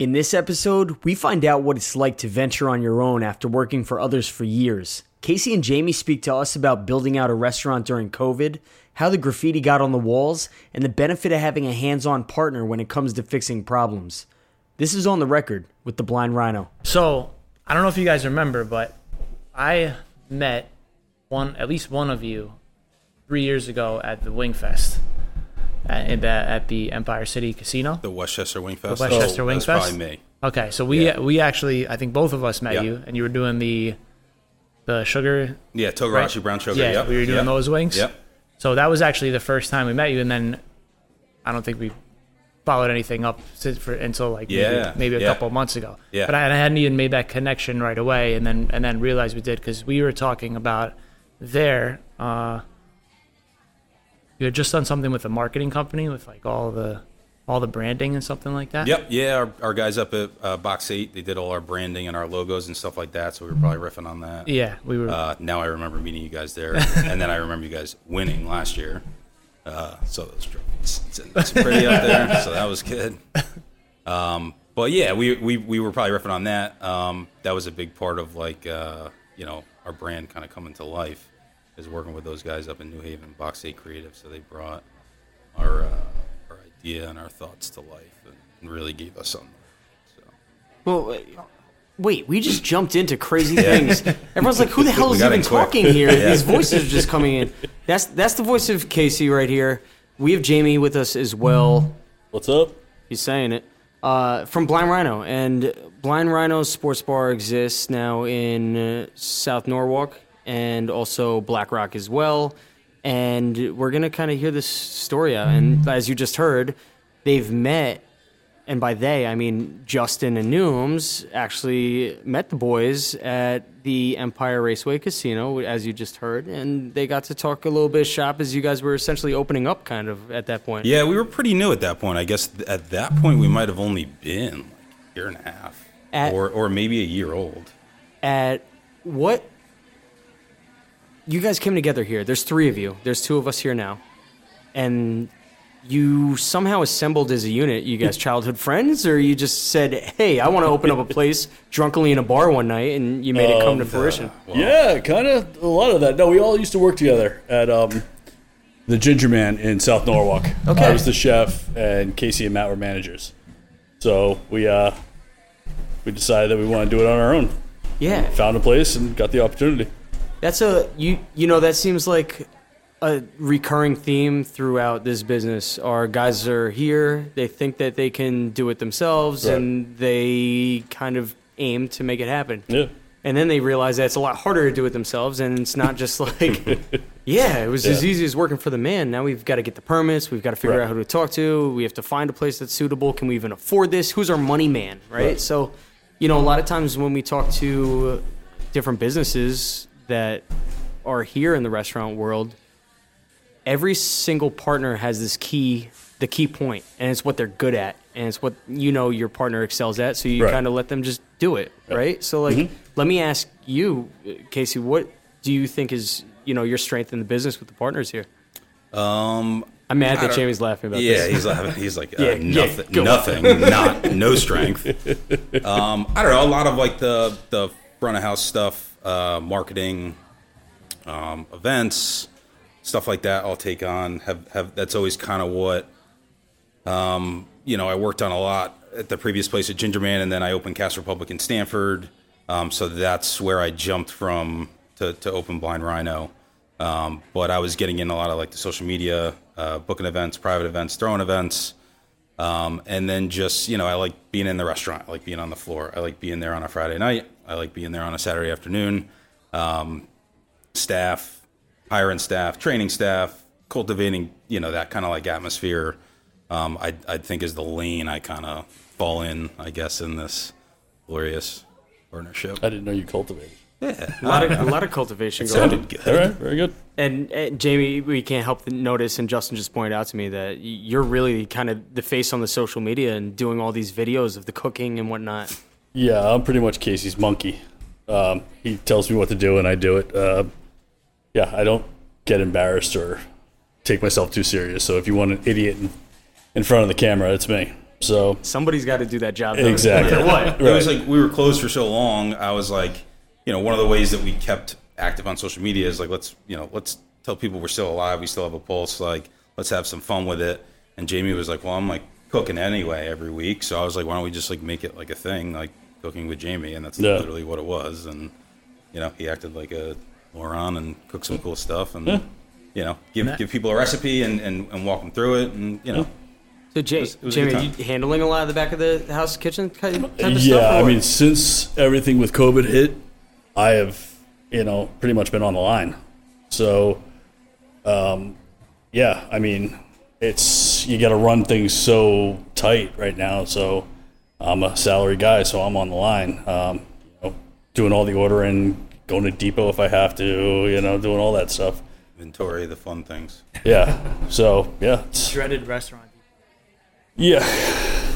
In this episode, we find out what it's like to venture on your own after working for others for years. Casey and Jamie speak to us about building out a restaurant during COVID, how the graffiti got on the walls, and the benefit of having a hands on partner when it comes to fixing problems. This is on the record with the Blind Rhino. So I don't know if you guys remember, but I met one, at least one of you, three years ago at the Wing Fest at, at the Empire City Casino. The Westchester Wing Fest. The Westchester oh, Wing that's Fest? Probably me. Okay, so we Yeah. we actually I think both of us met Yeah. you, and you were doing the the sugar. Yeah, Togarashi right? brown sugar. Yeah, yep. we were doing yep. those wings. Yep. So that was actually the first time we met you, and then I don't think we followed anything up since for, until like Yeah, maybe, maybe a yeah. couple of months ago. Yeah. But I, I hadn't even made that connection right away, and then and then realized we did because we were talking about there. Uh, you had just done something with a marketing company with like all the all the branding and something like that. Yep. Yeah, our, our guys up at uh, Box Eight, they did all our branding and our logos and stuff like that. So we were probably riffing on that. Yeah, we were. Uh, now I remember meeting you guys there, and then I remember you guys winning last year. Uh, so those trophies, it's, it's pretty up there. So that was good. Um, but yeah, we, we we were probably riffing on that. Um, that was a big part of like uh, you know our brand kind of coming to life is working with those guys up in New Haven, Box Eight Creative. So they brought our uh, our idea and our thoughts to life and, and really gave us something. So. Well, wait, we just jumped into crazy things. Everyone's like, "Who the hell is even talking here?" Yeah. These voices are just coming in. That's that's the voice of Casey right here. We have Jamie with us as well. What's up? He's saying it uh, from Blind Rhino, and Blind Rhino Sports Bar exists now in uh, South Norwalk and also BlackRock as well. And we're gonna kind of hear this story out. And as you just heard, they've met, and by they I mean Justin and Nooms actually met the boys at the Empire Raceway Casino, as you just heard, and they got to talk a little bit shop as you guys were essentially opening up, kind of at that point. Yeah, we were pretty new at that point. I guess at that point we might have only been like a year and a half, At- or or maybe a year old. at what you guys came together here. There's three of you. There's two of us here now, and you somehow assembled as a unit. You guys childhood friends, or you just said, "Hey, I want to open up a place drunkenly in a bar one night," and you made it come to fruition. yeah, kind of a lot of that. No, we all used to work together at um, the Ginger Man in South Norwalk. Okay. I was the chef, and Casey and Matt were managers. So we uh, we decided that we want to do it on our own. Yeah, Found a place and got the opportunity. That's a you you know that seems like a recurring theme throughout this business. Our guys are here, they think that they can do it themselves Right. and they kind of aim to make it happen. Yeah. And then they realize that it's a lot harder to do it themselves and it's not just like yeah, it was as easy as working for the man. Now we've got to get the permits, we've got to figure Right. out who to talk to, we have to find a place that's suitable. Can we even afford this? Who's our money man, right? Right. So, you know, a lot of times when we talk to different businesses that are here in the restaurant world, every single partner has this key, the key point, and it's what they're good at, and it's what you know your partner excels at. So you Right. kind of let them just do it, right? So like, let me ask you, Casey, what do you think is you know your strength in the business with the partners here? Um, I'm mad I that Jamie's laughing about yeah, this. Yeah, he's like he's like uh, Yeah, yeah, nothing, go. nothing, not no strength. Um, I don't know. A lot of like the the front of house stuff, uh, marketing, um, events, stuff like that. I'll take on. Have have that's always kind of what. Um, you know, I worked on a lot at the previous place at Gingerman, and then I opened Cask Republic in Stamford. Um, so that's where I jumped from to, to open Blind Rhino. Um, but I was getting in a lot of like the social media, uh, booking events, private events, throwing events. Um, and then just, you know, I like being in the restaurant. I like being on the floor. I like being there on a Friday night. I like being there on a Saturday afternoon. Um, staff, hiring staff, training staff, cultivating, you know, that kind of like atmosphere. Um, I, I think is the lane I kind of fall in, I guess, in this glorious partnership. I didn't know you cultivated. Yeah. a lot of a lot of cultivation going on. Sounded good. All right, very good. And, uh Jamie, we can't help but notice, and Justin just pointed out to me that you're really kind of the face on the social media and doing all these videos of the cooking and whatnot. Yeah, I'm pretty much Casey's monkey. Um, he tells me what to do, and I do it. Uh, yeah, I don't get embarrassed or take myself too serious. So if you want an idiot in, in front of the camera, it's me. So Somebody's got to do that job. though. Exactly. No matter what. It was like we were closed for so long. I was like, you know, one of the ways that we kept active on social media is like, let's, you know, let's tell people we're still alive. We still have a pulse. Like, let's have some fun with it. And Jamie was like, well, I'm like cooking anyway every week. So I was like, why don't we just like make it like a thing, like cooking with Jamie? And that's Yeah. literally what it was. And, you know, he acted like a moron and cooked some cool stuff and, you know, give, give people a recipe and, and, and walk them through it. And, you know, So, Jay, was- it was Jamie, are you handling a lot of the back of the house kitchen type type of stuff? yeah, I mean, since everything with COVID hit, I have, you know, pretty much been on the line. So, um, yeah, I mean, it's you got to run things so tight right now. So, I'm a salary guy, so I'm on the line. Um, you know, doing all the ordering, going to depot if I have to, you know, doing all that stuff. inventory, the fun things. Yeah. So yeah, it's, Dreaded restaurant. yeah.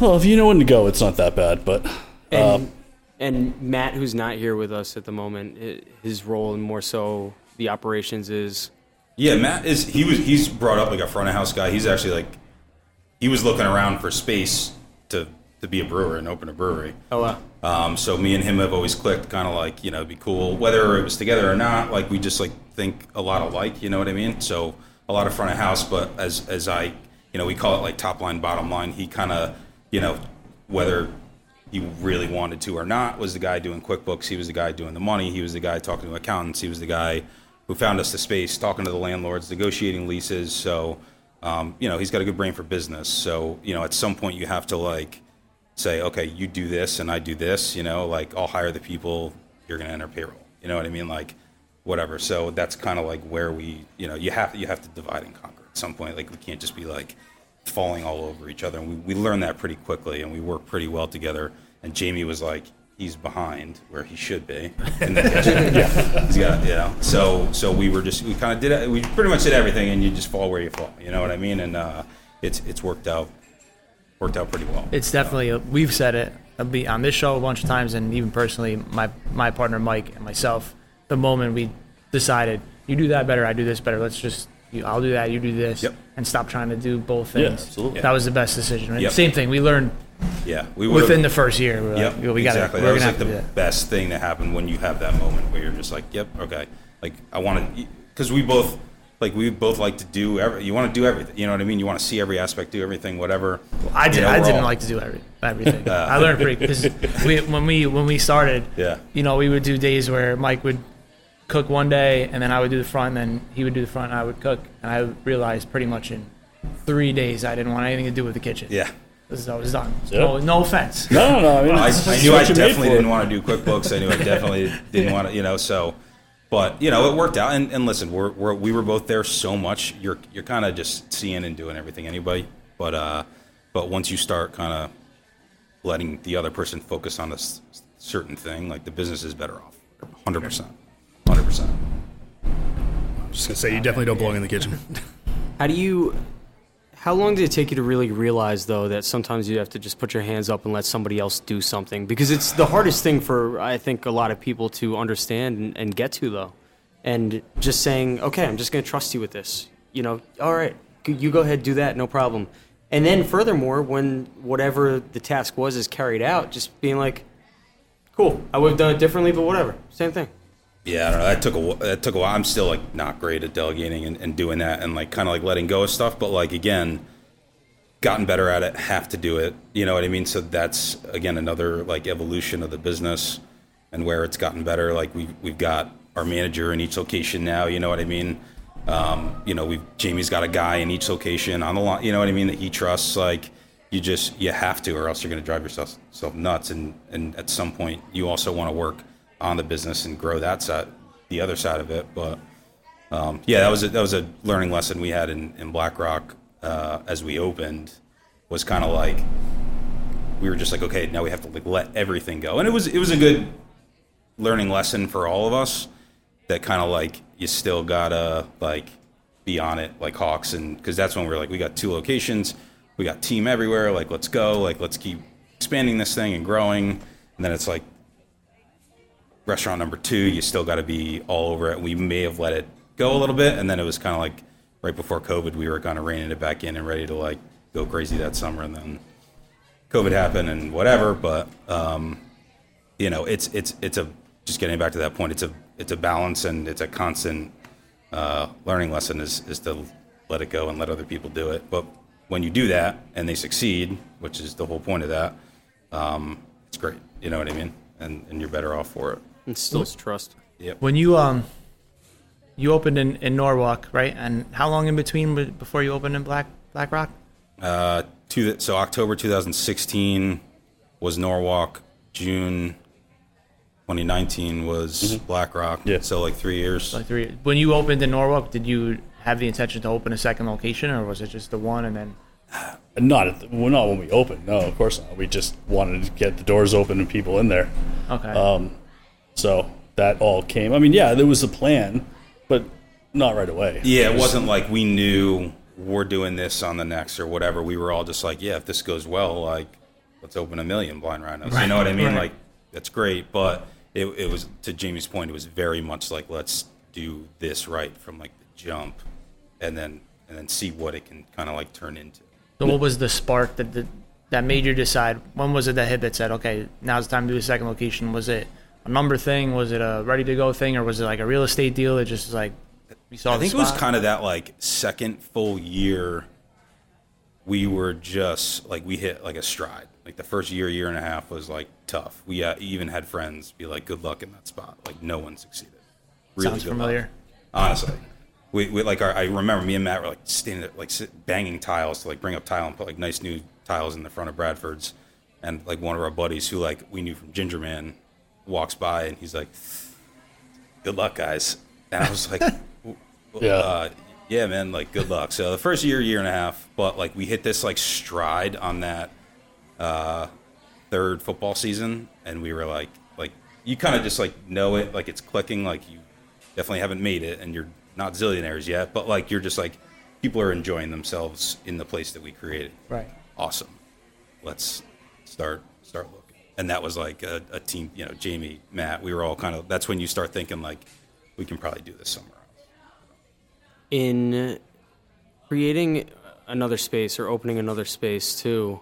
Well, if you know when to go, it's not that bad. But And, um, and Matt, who's not here with us at the moment, his role and more so the operations is Yeah, Matt is he was he's brought up like a front of house guy. He's actually like he was looking around for space to to be a brewer and open a brewery. oh wow. Um, so me and him have always clicked, kind of like you know, be cool whether it was together or not. Like we just like think a lot alike, you know what I mean? So a lot of front of house, but as as I you know, we call it like top line, bottom line. He kind of you know whether he really wanted to or not was the guy doing QuickBooks. He was the guy doing the money. He was the guy talking to accountants. He was the guy who found us the space, talking to the landlords, negotiating leases. So, um, you know, he's got a good brain for business. So, you know, at some point you have to like say, okay, you do this and I do this. You know, like I'll hire the people. You're going to enter payroll. You know what I mean? Like whatever. So that's kind of like where we, you know, you have you have to divide and conquer at some point. Like we can't just be like falling all over each other. And we, we learned that pretty quickly and we work pretty well together. And Jamie was like, he's behind where he should be. In yeah. He's got, you know, so, so we were just, we kind of did it. We pretty much did everything and you just fall where you fall. You know what I mean? And, uh, it's, it's worked out, worked out pretty well. It's definitely a, we've said it I'll be on this show a bunch of times, and even personally, my my partner Mike and myself. The moment we decided you do that better, I do this better. Let's just you, I'll do that, you do this, Yep. and stop trying to do both Yeah, things. absolutely. That was the best decision. Right? Yep. Same thing. We learned Yeah. We would've- within the first year. We were Yep, like, we gotta, exactly. We're that was gonna like have the to do that. best thing to happen when you have that moment where you're just like, "Yep, okay." Like I want to, because we both, like we both like to do every. You want to do everything. You know what I mean? You want to see every aspect, do everything, whatever. I did. You know, I we're didn't all- like to do every, everything. Uh, I learned pretty because we, when we when we started, Yeah. you know, we would do days where Mike would cook one day, and then I would do the front, and then he would do the front, and I would cook. And I realized pretty much in three days I didn't want anything to do with the kitchen. Yeah. This is I was done. Yeah. No, no offense. No, no, no. I mean, I, I knew I what you made definitely didn't want to do QuickBooks. I knew I definitely didn't want to, you know. So, but you know, it worked out. And, and listen, we're, we're we were both there so much. You're you're kind of just seeing and doing everything anybody. But uh, but once you start kind of letting the other person focus on a s- certain thing, like the business is better off. Hundred percent. Hundred percent. Just gonna say you definitely don't belong in the kitchen. How do you? How long did it take you to really realize, though, that sometimes you have to just put your hands up and let somebody else do something? Because it's the hardest thing for I think a lot of people to understand and, and get to, though. And just saying, okay, I'm just going to trust you with this. You know, all right, you go ahead, do that, no problem. And then, furthermore, when whatever the task was is carried out, just being like, cool, I would have done it differently, but whatever, same thing. Yeah, I don't know. That took a that took a while. I'm still like not great at delegating and, and doing that and like kind of like letting go of stuff. But like again, gotten better at it. Have to do it. You know what I mean? So that's again another like evolution of the business and where it's gotten better. Like we we've got our manager in each location now. You know what I mean? Um, you know, we've Jamie's got a guy in each location on the line. You know what I mean? That he trusts. Like you just you have to, or else you're going to drive yourself self nuts. And and at some point, you also want to work on the business and grow that side, the other side of it. But um, yeah, that was a, that was a learning lesson we had in in BlackRock uh, as we opened. Was kind of like we were just like, okay, now we have to like let everything go, and it was it was a good learning lesson for all of us. That kind of like you still gotta like be on it like hawks, and because that's when we are like, we got two locations, we got team everywhere, like let's go, like let's keep expanding this thing and growing, and then it's like restaurant number two, you still got to be all over it. We may have let it go a little bit, and then it was kind of like right before COVID, we were kind of reining it back in and ready to like go crazy that summer, and then COVID happened and whatever. But um, you know, it's it's it's a just getting back to that point. It's a it's a balance and it's a constant uh, learning lesson is is to let it go and let other people do it. But when you do that and they succeed, which is the whole point of that, um, it's great. You know what I mean? And and you're better off for it. And still it's trust. When you um, you opened in, in Norwalk, right? And how long in between before you opened in Black Black Rock? Uh, to the, so October 2016 was Norwalk. June 2019 was BlackRock. Yeah. So like three years. Like three. When you opened in Norwalk, did you have the intention to open a second location, or was it just the one and then? Not at the, well, not when we opened. No, of course not. We just wanted to get the doors open and people in there. Okay. Um, so that all came. I mean, yeah, there was a plan, but not right away. yeah, it wasn't like we knew we're doing this on the next or whatever. We were all just like, yeah, if this goes well, like let's open a million blind rhinos. You know what I mean? right. Like that's great, but it, it was to Jamie's point. It was very much like let's do this right from like the jump, and then and then see what it can kind of like turn into. So what was the spark that that, that made you decide? When was it that hit that said, okay, now's the time to do a second location? Was it a number thing? Was it a ready to go thing, or was it like a real estate deal? It just was like we saw. I think it was kind of that like second full year. We were just like we hit like a stride. Like the first year, year and a half was like tough. We uh, even had friends be like, "Good luck in that spot." Like no one succeeded. Sounds familiar. luck. Honestly, we, we like our, I remember me and Matt were like standing like sit, banging tiles to like bring up tile and put like nice new tiles in the front of Bradford's, and like one of our buddies who like we knew from Ginger Man walks by and he's like, "Good luck, guys," and I was like, Yeah. uh, yeah, man, like good luck. So the first year, year and a half, but like we hit this like stride on that uh, third football season, and we were like, like you kind of just like know it, like it's clicking, like you definitely haven't made it, and you're not zillionaires yet, but like you're just like people are enjoying themselves in the place that we created. Right. Awesome. Let's start. And that was like a, a team, you know, Jamie, Matt. We were all kind of. That's when you start thinking like, we can probably do this somewhere else. in creating another space or opening another space too,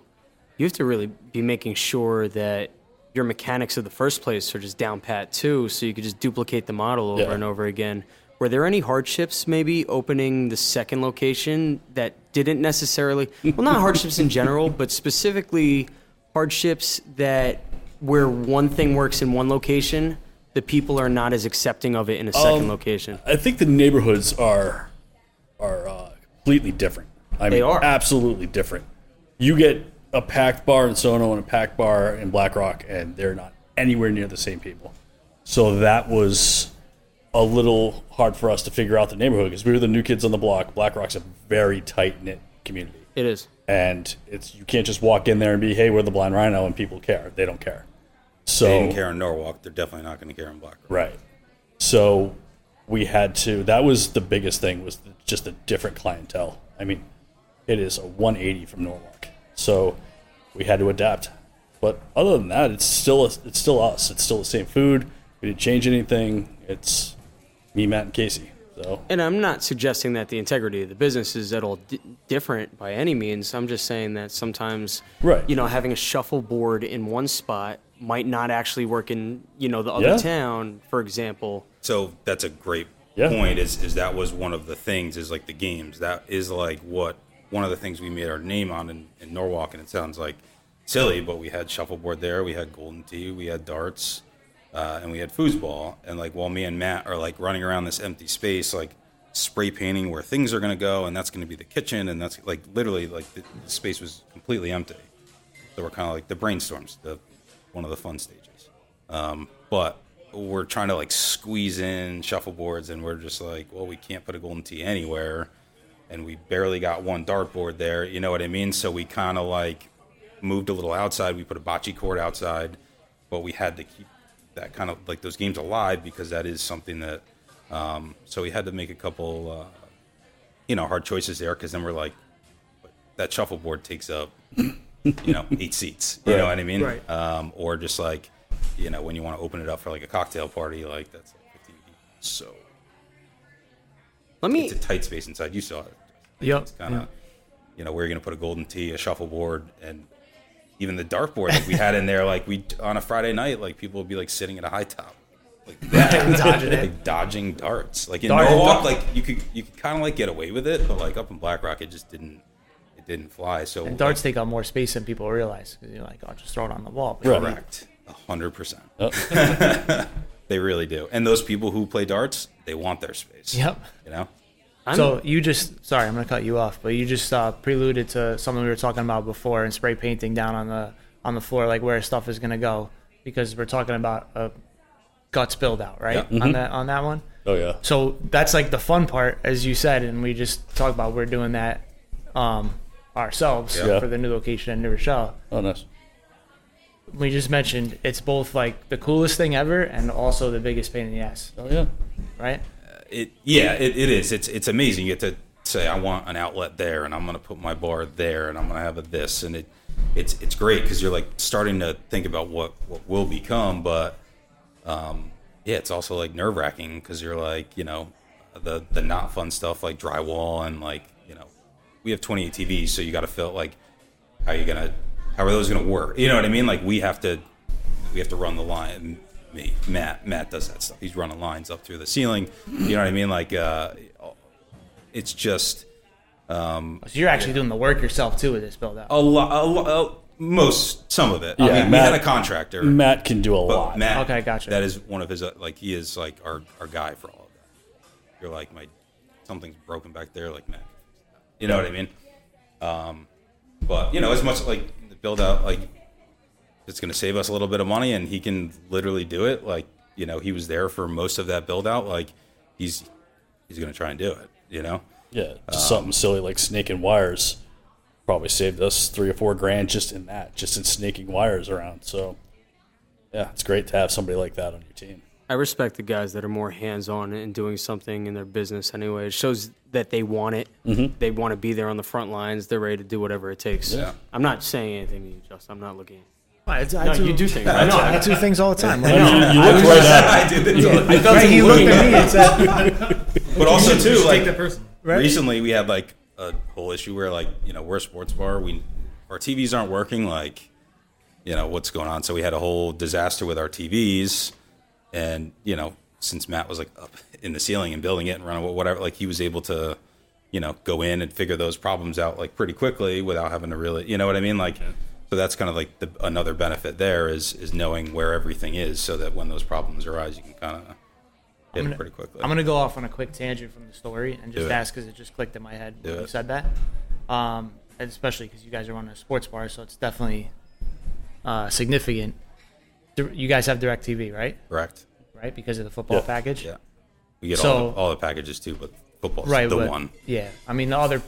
you have to really be making sure that your mechanics of the first place are just down pat too, so you could just duplicate the model over Yeah. and over again. Were there any hardships maybe opening the second location that didn't necessarily well not hardships in general, but specifically hardships that where one thing works in one location, the people are not as accepting of it in a second Um, location. I think the neighborhoods are are uh, completely different. I They mean, are. absolutely different. You get a packed bar in Sono and a packed bar in Black Rock, and they're not anywhere near the same people. So that was a little hard for us to figure out the neighborhood because we were the new kids on the block. Black Rock's a very tight knit community, It is. And it's you can't just walk in there and be, "Hey, we're the Blind Rhino," and people care. They don't care. So They didn't care in Norwalk. They're definitely not going to care in Black Rock. Right. So we had to. That was the biggest thing. Was just a different clientele. I mean, it is a 180 from Norwalk. So we had to adapt. But other than that, it's still a, it's still us. It's still the same food. We didn't change anything. It's me, Matt, and Casey. So And I'm not suggesting that the integrity of the business is at all di- different by any means. I'm just saying that sometimes, Right. you know, having a shuffleboard in one spot might not actually work in, you know, the other Yeah. town, for example. So that's a great Yeah. point. Is is that was one of the things is like the games. That is like what one of the things we made our name on in, in Norwalk, and it sounds like silly, but we had shuffleboard there, we had golden tee, we had darts, uh, and we had foosball. And like while me and Matt are like running around this empty space, like spray painting where things are going to go, and that's going to be the kitchen, and that's like literally like the, the space was completely empty. So we're kind of like the brainstorms, the one of the fun stages. Um, but we're trying to like squeeze in shuffleboards, and we're just like, well, we can't put a golden tee anywhere, and we barely got one dartboard there. You know what I mean? So we kind of like moved a little outside. We put a bocce court outside, but we had to keep that kind of like those games alive because that is something that. Um, so we had to make a couple, uh, you know, hard choices there because then we're like, that shuffleboard takes up, you know, eight seats. You know what I mean? Right. Um, or just like, you know, when you want to open it up for like a cocktail party, like that's like 15 people. So Let me it's a tight space inside. You saw it. Yep. It's kind of, you know, where you're going to put a golden tee, a shuffleboard, and even the dartboard that we had in there, like we on a Friday night, like people would be like sitting at a high top, like that, Dodging like dodging darts. Like in Dart- Norwalk, like you could you could kind of like get away with it, but like up in Black Rock, it just didn't it didn't fly. So And darts take up more space than people realize. 'cause you're like, oh, just throw it on the wall. But correct, a hundred percent. They really do. And those people who play darts, they want their space. Yep. You know. I'm- So you just sorry, I'm gonna cut you off, but you just uh, preluded to something we were talking about before and spray painting down on the on the floor, like where stuff is gonna go, because we're talking about a guts build out, right? Yeah. On that on that one. Oh yeah. So that's like the fun part, as you said, and we just talked about we're doing that um, ourselves Yeah. for the new location in New Rochelle. Oh nice. We just mentioned it's both like the coolest thing ever and also the biggest pain in the ass, Oh yeah. right? It yeah, it, it is. It's it's amazing. You get to say I want an outlet there, and I'm going to put my bar there, and I'm going to have a this, and it it's it's great because you're like starting to think about what what will become, but um, yeah, it's also like nerve wracking because you're like you know the the not fun stuff like drywall and like you know we have 28 TVs, so you got to feel like how you gonna how are those gonna work? You know what I mean? Like we have to we have to run the line. Me, Matt, Matt does that stuff. He's running lines up through the ceiling. You know what I mean? Like uh, it's just Um, So you're actually doing the work yourself too with this build out. a lot. A lo- most some of it. I Yeah, mean, we Matt- had a contractor. Matt can do a lot. Matt, Okay, gotcha. That is one of his uh, like he is like our our guy for all of that. You're like my something's broken back there, like Matt. You know what I mean? Um, but you know, as much like the build out, like it's going to save us a little bit of money, and he can literally do it. Like you know, he was there for most of that build out. Like he's he's going to try and do it. You know? Yeah, just something silly like snaking wires probably saved us three or four grand just in that, just in snaking wires around. So, yeah, it's great to have somebody like that on your team. I respect the guys that are more hands on and doing something in their business anyway. It shows that they want it. Mm-hmm. They want to be there on the front lines. They're ready to do whatever it takes. Yeah. I'm not saying anything to you, Justin. I'm not looking. I, I No, you do things. I know. I do things all the time. You, you look right at I did it. I felt Right, he looked at me and said, But also too, like take that person. Uh, recently we had like a whole issue where like you know we're a sports bar we our tvs aren't working like you know what's going on so we had a whole disaster with our tvs and you know since matt was like up in the ceiling and building it and running whatever like he was able to you know go in and figure those problems out like pretty quickly without having to really you know what i mean like so that's kind of like the, another benefit there is is knowing where everything is so that when those problems arise you can kind of hit it pretty quickly I'm gonna go off on a quick tangent from the story and just Do it. ask because it just clicked in my head Do when you it. said that. Um, and especially because you guys are running a sports bar, so it's definitely uh, significant. Dir- You guys have Directv, right? correct Right, because of the football Yeah. package. Yeah, we get So- all, the, all the packages too, but football's Right. the but- one. Yeah. I mean, the other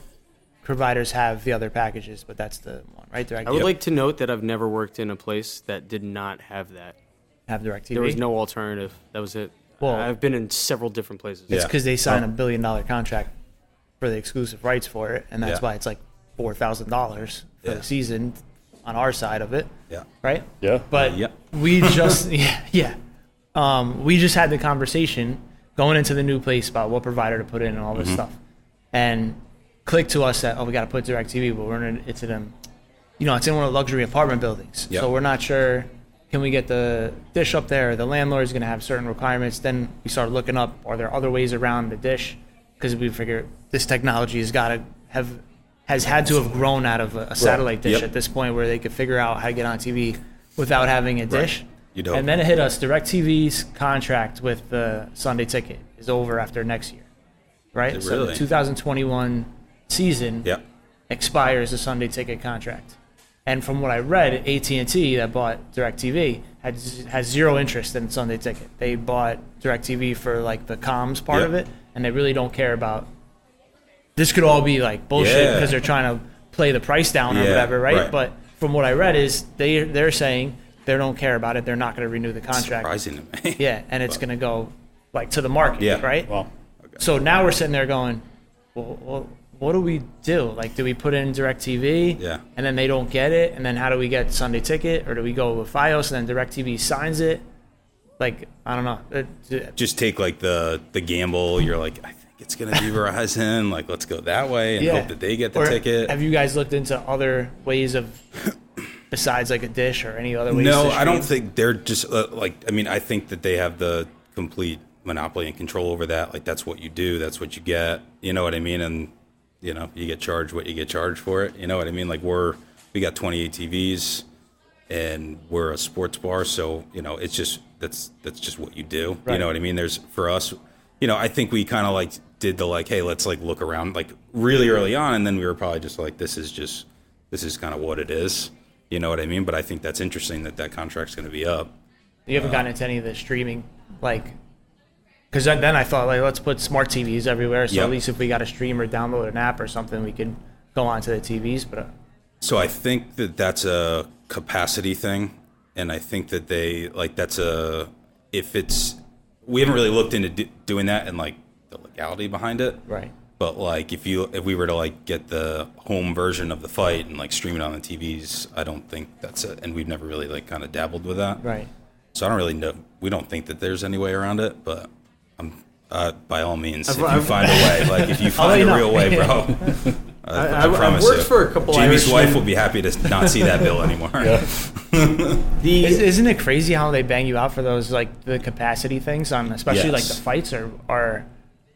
providers have the other packages, but that's the one, right? Directv I would Yep. like to note that I've never worked in a place that did not have that. have Directv. There was no alternative. That was it. Well- I've been in several different places. It's Yeah. because they sign a billion dollar contract for the exclusive rights for it, and that's Yeah. why it's like four thousand dollars for Yeah. the season on our side of it, Yeah, right? Yeah. But Yeah. we just yeah, yeah. Um, we just had the conversation going into the new place about what provider to put in and all Mm-hmm. this stuff, and clicked to us that oh we got to put Directv, but we're in it's in a, you know it's in one of the luxury apartment buildings, Yep. so we're not sure. Can we get the dish up there? The landlord is going to have certain requirements. Then we start looking up: are there other ways around the dish? Because we figure this technology has got to have has had to have grown out of a, a satellite dish Yep. at this point, where they could figure out how to get on TV without having a dish. You'd hope. And then it hit us. DirecTV's contract with the Sunday Ticket is over after next year, right? It So really? 2021 season yeah, expires the Sunday Ticket contract. And from what I read, AT&T that bought DirecTV had has zero interest in Sunday Ticket. They bought DirecTV for like the comms part Yeah. of it, and they really don't care about. This could all be like bullshit Yeah. because they're trying to play the price down or Yeah, whatever, right? right. But from what I read is they they're saying they don't care about it. They're not going to renew the contract. surprising to me. Yeah, and it's going to go like to the market, Yeah. right? Well, So now we're sitting there going, well, well, what do we do? Like, do we put in DirecTV? Yeah. And then they don't get it, and then how do we get Sunday Ticket, or do we go with FiOS and then DirecTV signs it? Like, I don't know. It, it- Just take like the the gamble. You're like, I think it's gonna be Verizon. Like, let's go that way and hope that they get the Or ticket. Have you guys looked into other ways of besides like a dish or any other ways? No, I don't think they're just uh, like. I mean, I think that they have the complete monopoly and control over that. Like that's what you do. That's what you get. You know what I mean? And you know, you get charged what you get charged for it. You know what I mean? Like we're we got 28 TVs, and we're a sports bar, so you know it's just that's that's just what you do. You know what I mean? There's for us. You know, I think we kind of like did the like, hey, let's like look around like really early on, and then we were probably just like, this is just this is kind of what it is. You know what I mean? But I think that's interesting that that contract's going to be up. You haven't uh, gotten into any of the streaming, like, because then, I thought, like, let's put smart TVs everywhere. So Yep. at least if we got a stream or download an app or something, we could go onto the TVs. But uh, So I think that that's a capacity thing, and I think that they like that's a if it's we haven't really looked into do, doing that and like the legality behind it. right, But like if you if we were to like get the home version of the fight and like stream it on the TVs, I don't think that's it. And we've never really like kind of dabbled with that. right. So I don't really know. We don't think that there's any way around it, but uh, by all means, if I've- you I've- find a way, like if you find a real way, bro. I, I- I, I've promise worked you. for a couple Jamie's Irishmen. wife will be happy to not see that bill anymore. The Is, isn't it crazy how they bang you out for those like the capacity things on, especially like the fights are are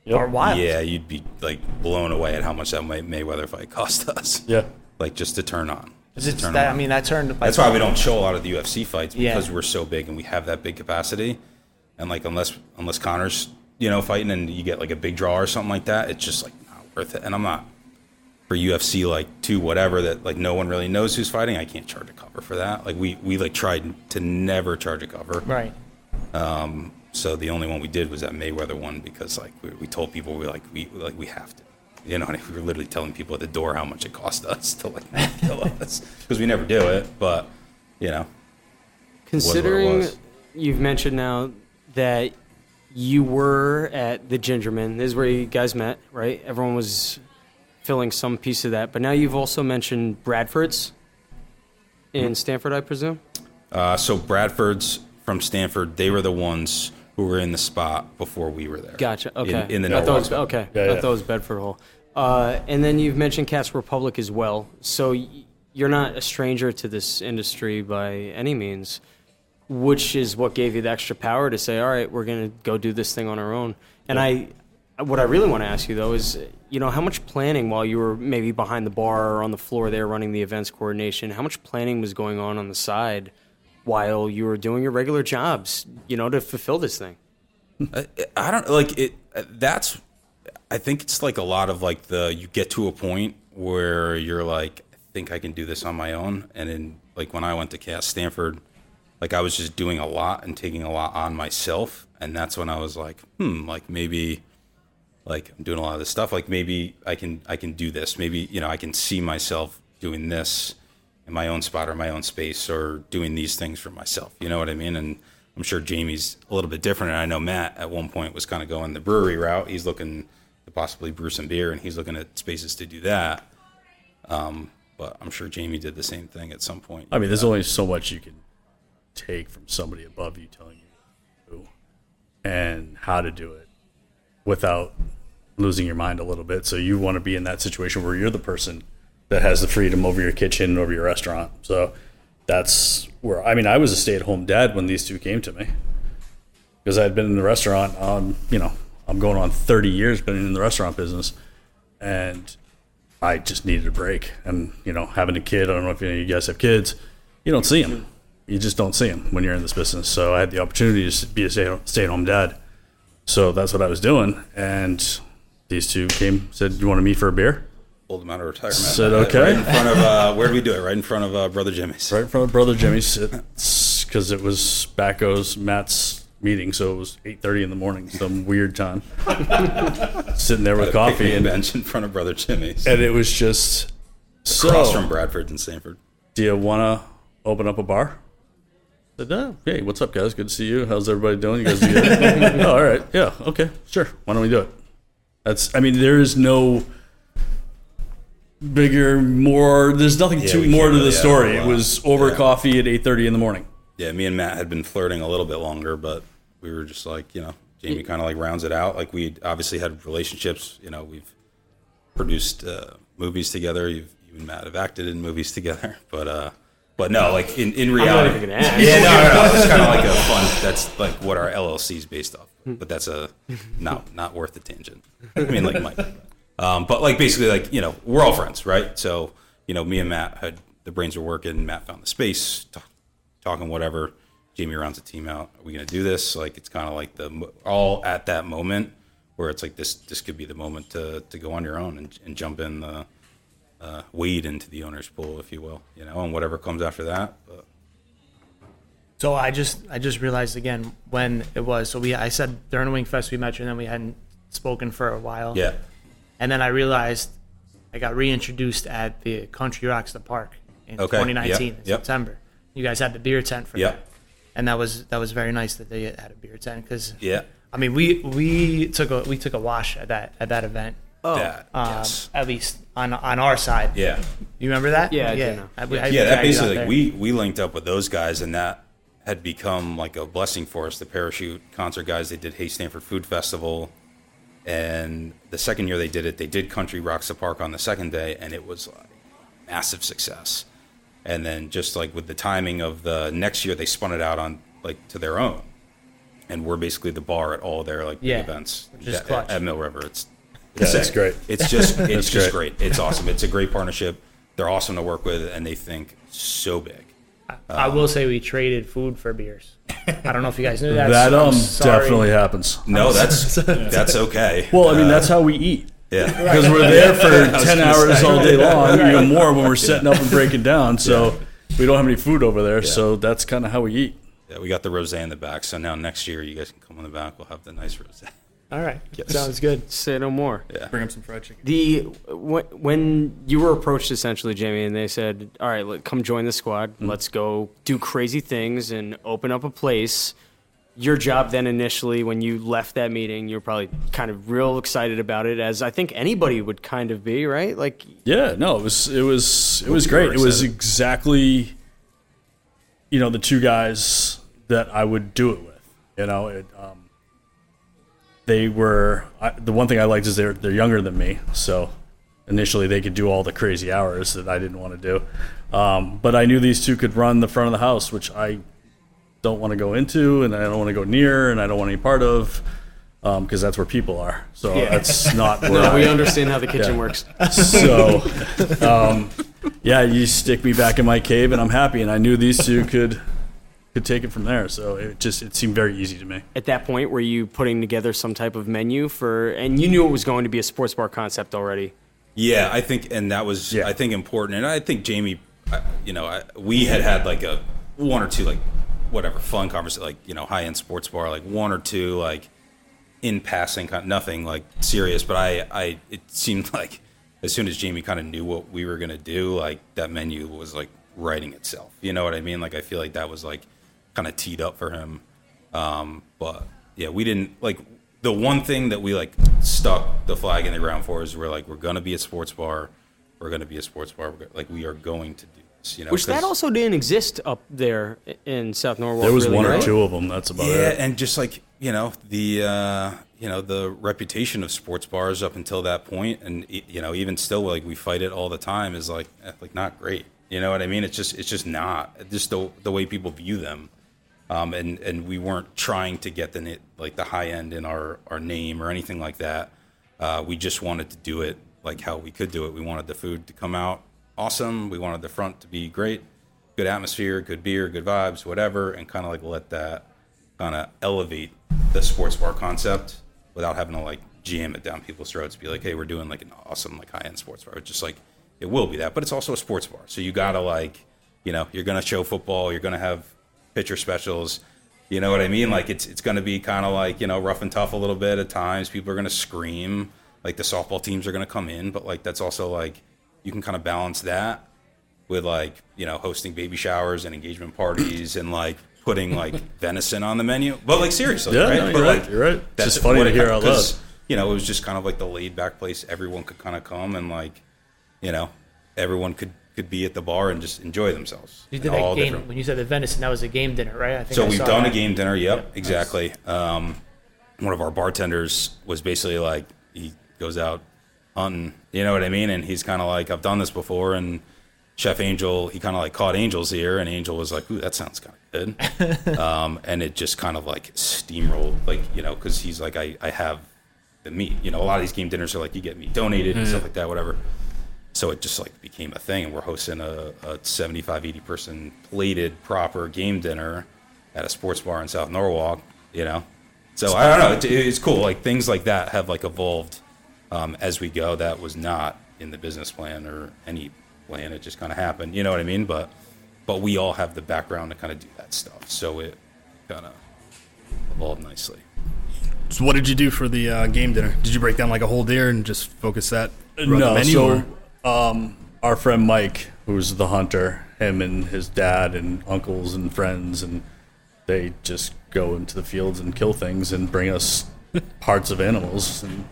Yep. are wild. Yeah, you'd be like blown away at how much that May- Mayweather fight cost us. Yeah. Like just to turn on. Is Just it to turn that, I mean, that turned. That's why we don't show a lot of the UFC fights Yeah. because we're so big and we have that big capacity. And like unless unless Conor's you know fighting and you get like a big draw or something like that, it's just like not worth it. And I'm not for UFC like two whatever that like no one really knows who's fighting. I can't charge a cover for that. Like we we like tried to never charge a cover. Right. Um. So the only one we did was that Mayweather one because like we, we told people we like we like we have to. You know, and we were literally telling people at the door how much it cost us to like kill us because we never do it. But you know, Considering was. you've mentioned now that you were at the Gingerman, this is where you guys met, right? Everyone was filling some piece of that, but now you've also mentioned Bradford's in Stamford, I presume. Uh, so Bradford's from Stamford, they were the ones who were in the spot before we were there. Gotcha. Okay. In, the I thought it was, okay. Yeah, I yeah. thought it was Bedford Hall. Uh, and then you've mentioned Cask Republic as well. So y- you're not a stranger to this industry by any means, which is what gave you the extra power to say, all right, we're going to go do this thing on our own. And I, what I really want to ask you though is, you know, how much planning while you were maybe behind the bar or on the floor there running the events coordination, how much planning was going on on the side while you were doing your regular jobs, you know, to fulfill this thing? I don't like it. That's. I think it's like a lot of like the you get to a point where you're like, I think I can do this on my own. And then like when I went to Cask Stamford, like I was just doing a lot and taking a lot on myself, and that's when I was like, hmm, like maybe, like I'm doing a lot of this stuff. Like maybe I can I can do this. Maybe you know I can see myself doing this in my own spot or my own space or doing these things for myself. You know what I mean? And I'm sure Jamie's a little bit different. And I know Matt at one point was kind of going the brewery route. He's looking to possibly brew some beer and he's looking at spaces to do that. Um, but I'm sure Jamie did the same thing at some point. I mean, there's only so much you can take from somebody above you telling you do and how to do it without losing your mind a little bit. So you want to be in that situation where you're the person that has the freedom over your kitchen and over your restaurant. So that's where I mean, I was a stay-at-home dad when these two came to me because I had been in the restaurant. Um, you know, I'm going on 30 years, been in the restaurant business, and I just needed a break. And you know, having a kid, I don't know if any of you guys have kids, you don't see them. You just don't see them when you're in this business. So I had the opportunity to be a stay- stay-at-home dad. So that's what I was doing. And these two came, said, "You want to meet for a beer?" Old amount of retirement. Said, okay. Right in front of, uh, where did we do it? Right in front of uh, Brother Jimmy's. Right in front of Brother Jimmy's, because it was Bacco's Matt's meeting, so it was 8:30 in the morning, some weird time. Sitting there with coffee, and, bench in front of Brother Jimmy's. and it was just so. Across from Bradford and Stamford. do you want to open up a bar? Said, oh, hey, what's up, guys? Good to see you. How's everybody doing? You guys oh, all right. Yeah, okay, sure. Why don't we do it? That's, I mean, there is no bigger, more, there's nothing Yeah, too more to the really story. It was over Yeah. coffee at 8.30 in the morning. Yeah, me and Matt had been flirting a little bit longer, but we were just like, you know, Jamie kind of like rounds it out. Like we obviously had relationships. You know, we've produced uh, movies together. You've, you and Matt have acted in movies together, but uh, but no, like in, in not reality, even gonna ask. yeah, no, no, no, it's kind of like a fun. That's like what our LLC is based off. But that's a not not worth the tangent. I mean, like Mike. Um, but like basically, like you know, we're all friends, right? So you know, me and Matt had the brains were working. Matt found the space, talking whatever. Jamie rounds the team out. Are we gonna do this? Like it's kind of like the all at that moment where it's like this. This could be the moment to to go on your own and, and jump in the uh, wade into the owner's pool, if you will. You know, and whatever comes after that. But So I just I just realized again when it was. So we I said during Wing Fest we met you, and then we hadn't spoken for a while. yeah, And then I realized I got reintroduced at the Country Rocks the Park in Okay, 2019 yep, in yep. September. You guys had the beer tent for Yep. that, and that was that was very nice that they had a beer tent because yeah, I mean we we took a we took a wash at that at that event. That, Um, yes. At least on on our side. yeah. You remember that? Yeah, I do yeah. know. I- I yeah, that basically like we we linked up with those guys, and that had become like a blessing for us. The parachute concert guys, they did Hey Stamford Food Festival, and the second year they did it, they did Country Rocks the Park on the second day, and it was like massive success. And then just like with the timing of the next year, they spun it out on like to their own, and we're basically the bar at all their like big Yeah, events which at, at Mill River. It's Yeah, sick. it's great. It's just it's just great. great. It's awesome. It's a great partnership. They're awesome to work with, and they think so big. I will say we traded food for beers. I don't know if you guys knew that. that um definitely happens. No, that's that's okay. Well, I mean, that's how we eat. yeah, because we're there for 10 hours say. all day long, even more when we're setting up and breaking down. So we don't have any food over there. So that's kind of how we eat. yeah. We got the rosé in the back, so now next year you guys can come on the back. We'll have the nice rosé. All right. Yes. Sounds good. Say no more. Bring up some fried chicken. The wh- when you were approached essentially, Jamie, and they said, "All right, let, come join the squad. Let's go do crazy things and open up a place." Your job then initially, when you left that meeting, you're probably kind of real excited about it, as I think anybody would kind of be, right? Like, Yeah, no, it was it was it was great. It was exactly, you know, the two guys that I would do it with. You know, it, um, they were I, the one thing I liked is they're they're younger than me, so initially they could do all the crazy hours that I didn't want to do. Um, but I knew these two could run the front of the house, which I don't want to go into, and I don't want to go near, and I don't want any part of, because that's where people are. So yeah. that's not where no, I, we understand how the kitchen Yeah. works. so, um, yeah, you stick me back in my cave, and I'm happy. And I knew these two could could take it from there. So it just it seemed very easy to me. At that point, were you putting together some type of menu for, and you knew it was going to be a sports bar concept already? Yeah, I think, and that was Yeah. I think important, and I think Jamie, you know, I, we had had like a one or two like whatever fun conversation, like you know, high end sports bar, like one or two like in passing, nothing like serious, but I, I, it seemed like as soon as Jamie kind of knew what we were gonna do, like that menu was like writing itself. You know what I mean? Like I feel like that was like kind of teed up for him. Um, but yeah, we didn't like the one thing that we like stuck the flag in the ground for is we're like we're gonna be a sports bar, we're gonna be a sports bar, we're go- like we are going to do this. You know, Which that also didn't exist up there in South Norwalk. There was really, one or two of them. That's about yeah, it. and just like you know the uh, you know the reputation of sports bars up until that point, and you know even still like we fight it all the time is like eh, like not great. You know what I mean? It's just it's just not just the the way people view them. Um, and and we weren't trying to get the like the high end in our our name or anything like that. Uh, we just wanted to do it like how we could do it. We wanted the food to come out awesome. We wanted the front to be great, good atmosphere, good beer, good vibes, whatever, and kind of like let that kind of elevate the sports bar concept without having to like jam it down people's throats. Be like, hey, we're doing like an awesome like high end sports bar. It's just like it will be that, but it's also a sports bar. So you gotta like, you know, you're gonna show football. You're gonna have pitcher specials. You know what I mean? Like it's it's gonna be kind of like you know rough and tough a little bit at times. People are gonna scream. Like the softball teams are gonna come in, but like that's also like you can kind of balance that with like you know hosting baby showers and engagement parties and like putting like venison on the menu. But like seriously, Yeah, right? no, you're but, right, like, you're right. That's just funny to hear out 'cause, loud. You know, it was just kind of like the laid back place. Everyone could kind of come and like, you know, everyone could could be at the bar and just enjoy themselves. You did that game different- when you said the venison. That was a game dinner, right? I think so I we've done that. a game dinner. Yep, Yep. exactly. Um, one of our bartenders was basically like he goes out hunting. You know what I mean? And he's kind of like, I've done this before, and Chef Angel, he kind of like caught Angel's ear, and Angel was like, "Ooh, that sounds kind of good," um, and it just kind of like steamrolled, like you know, because he's like, I, I have the meat. You know, a lot of these game dinners are like you get meat donated and stuff like that, whatever. So it just like became a thing, and we're hosting a, a 75, 80 person plated proper game dinner at a sports bar in South Norwalk. You know, so I don't know. It, it's cool. Like things like that have like evolved um, as we go. That was not in the business plan or any plan. It just kind of happened. You know what I mean? But but we all have the background to kind of do that stuff. So it kind of evolved nicely. So what did you do for the uh, game dinner? Did you break down like a whole deer and just focus that no, the menu? so or- um, our friend Mike, who's the hunter, him and his dad and uncles and friends, and they just go into the fields and kill things and bring us parts of animals, and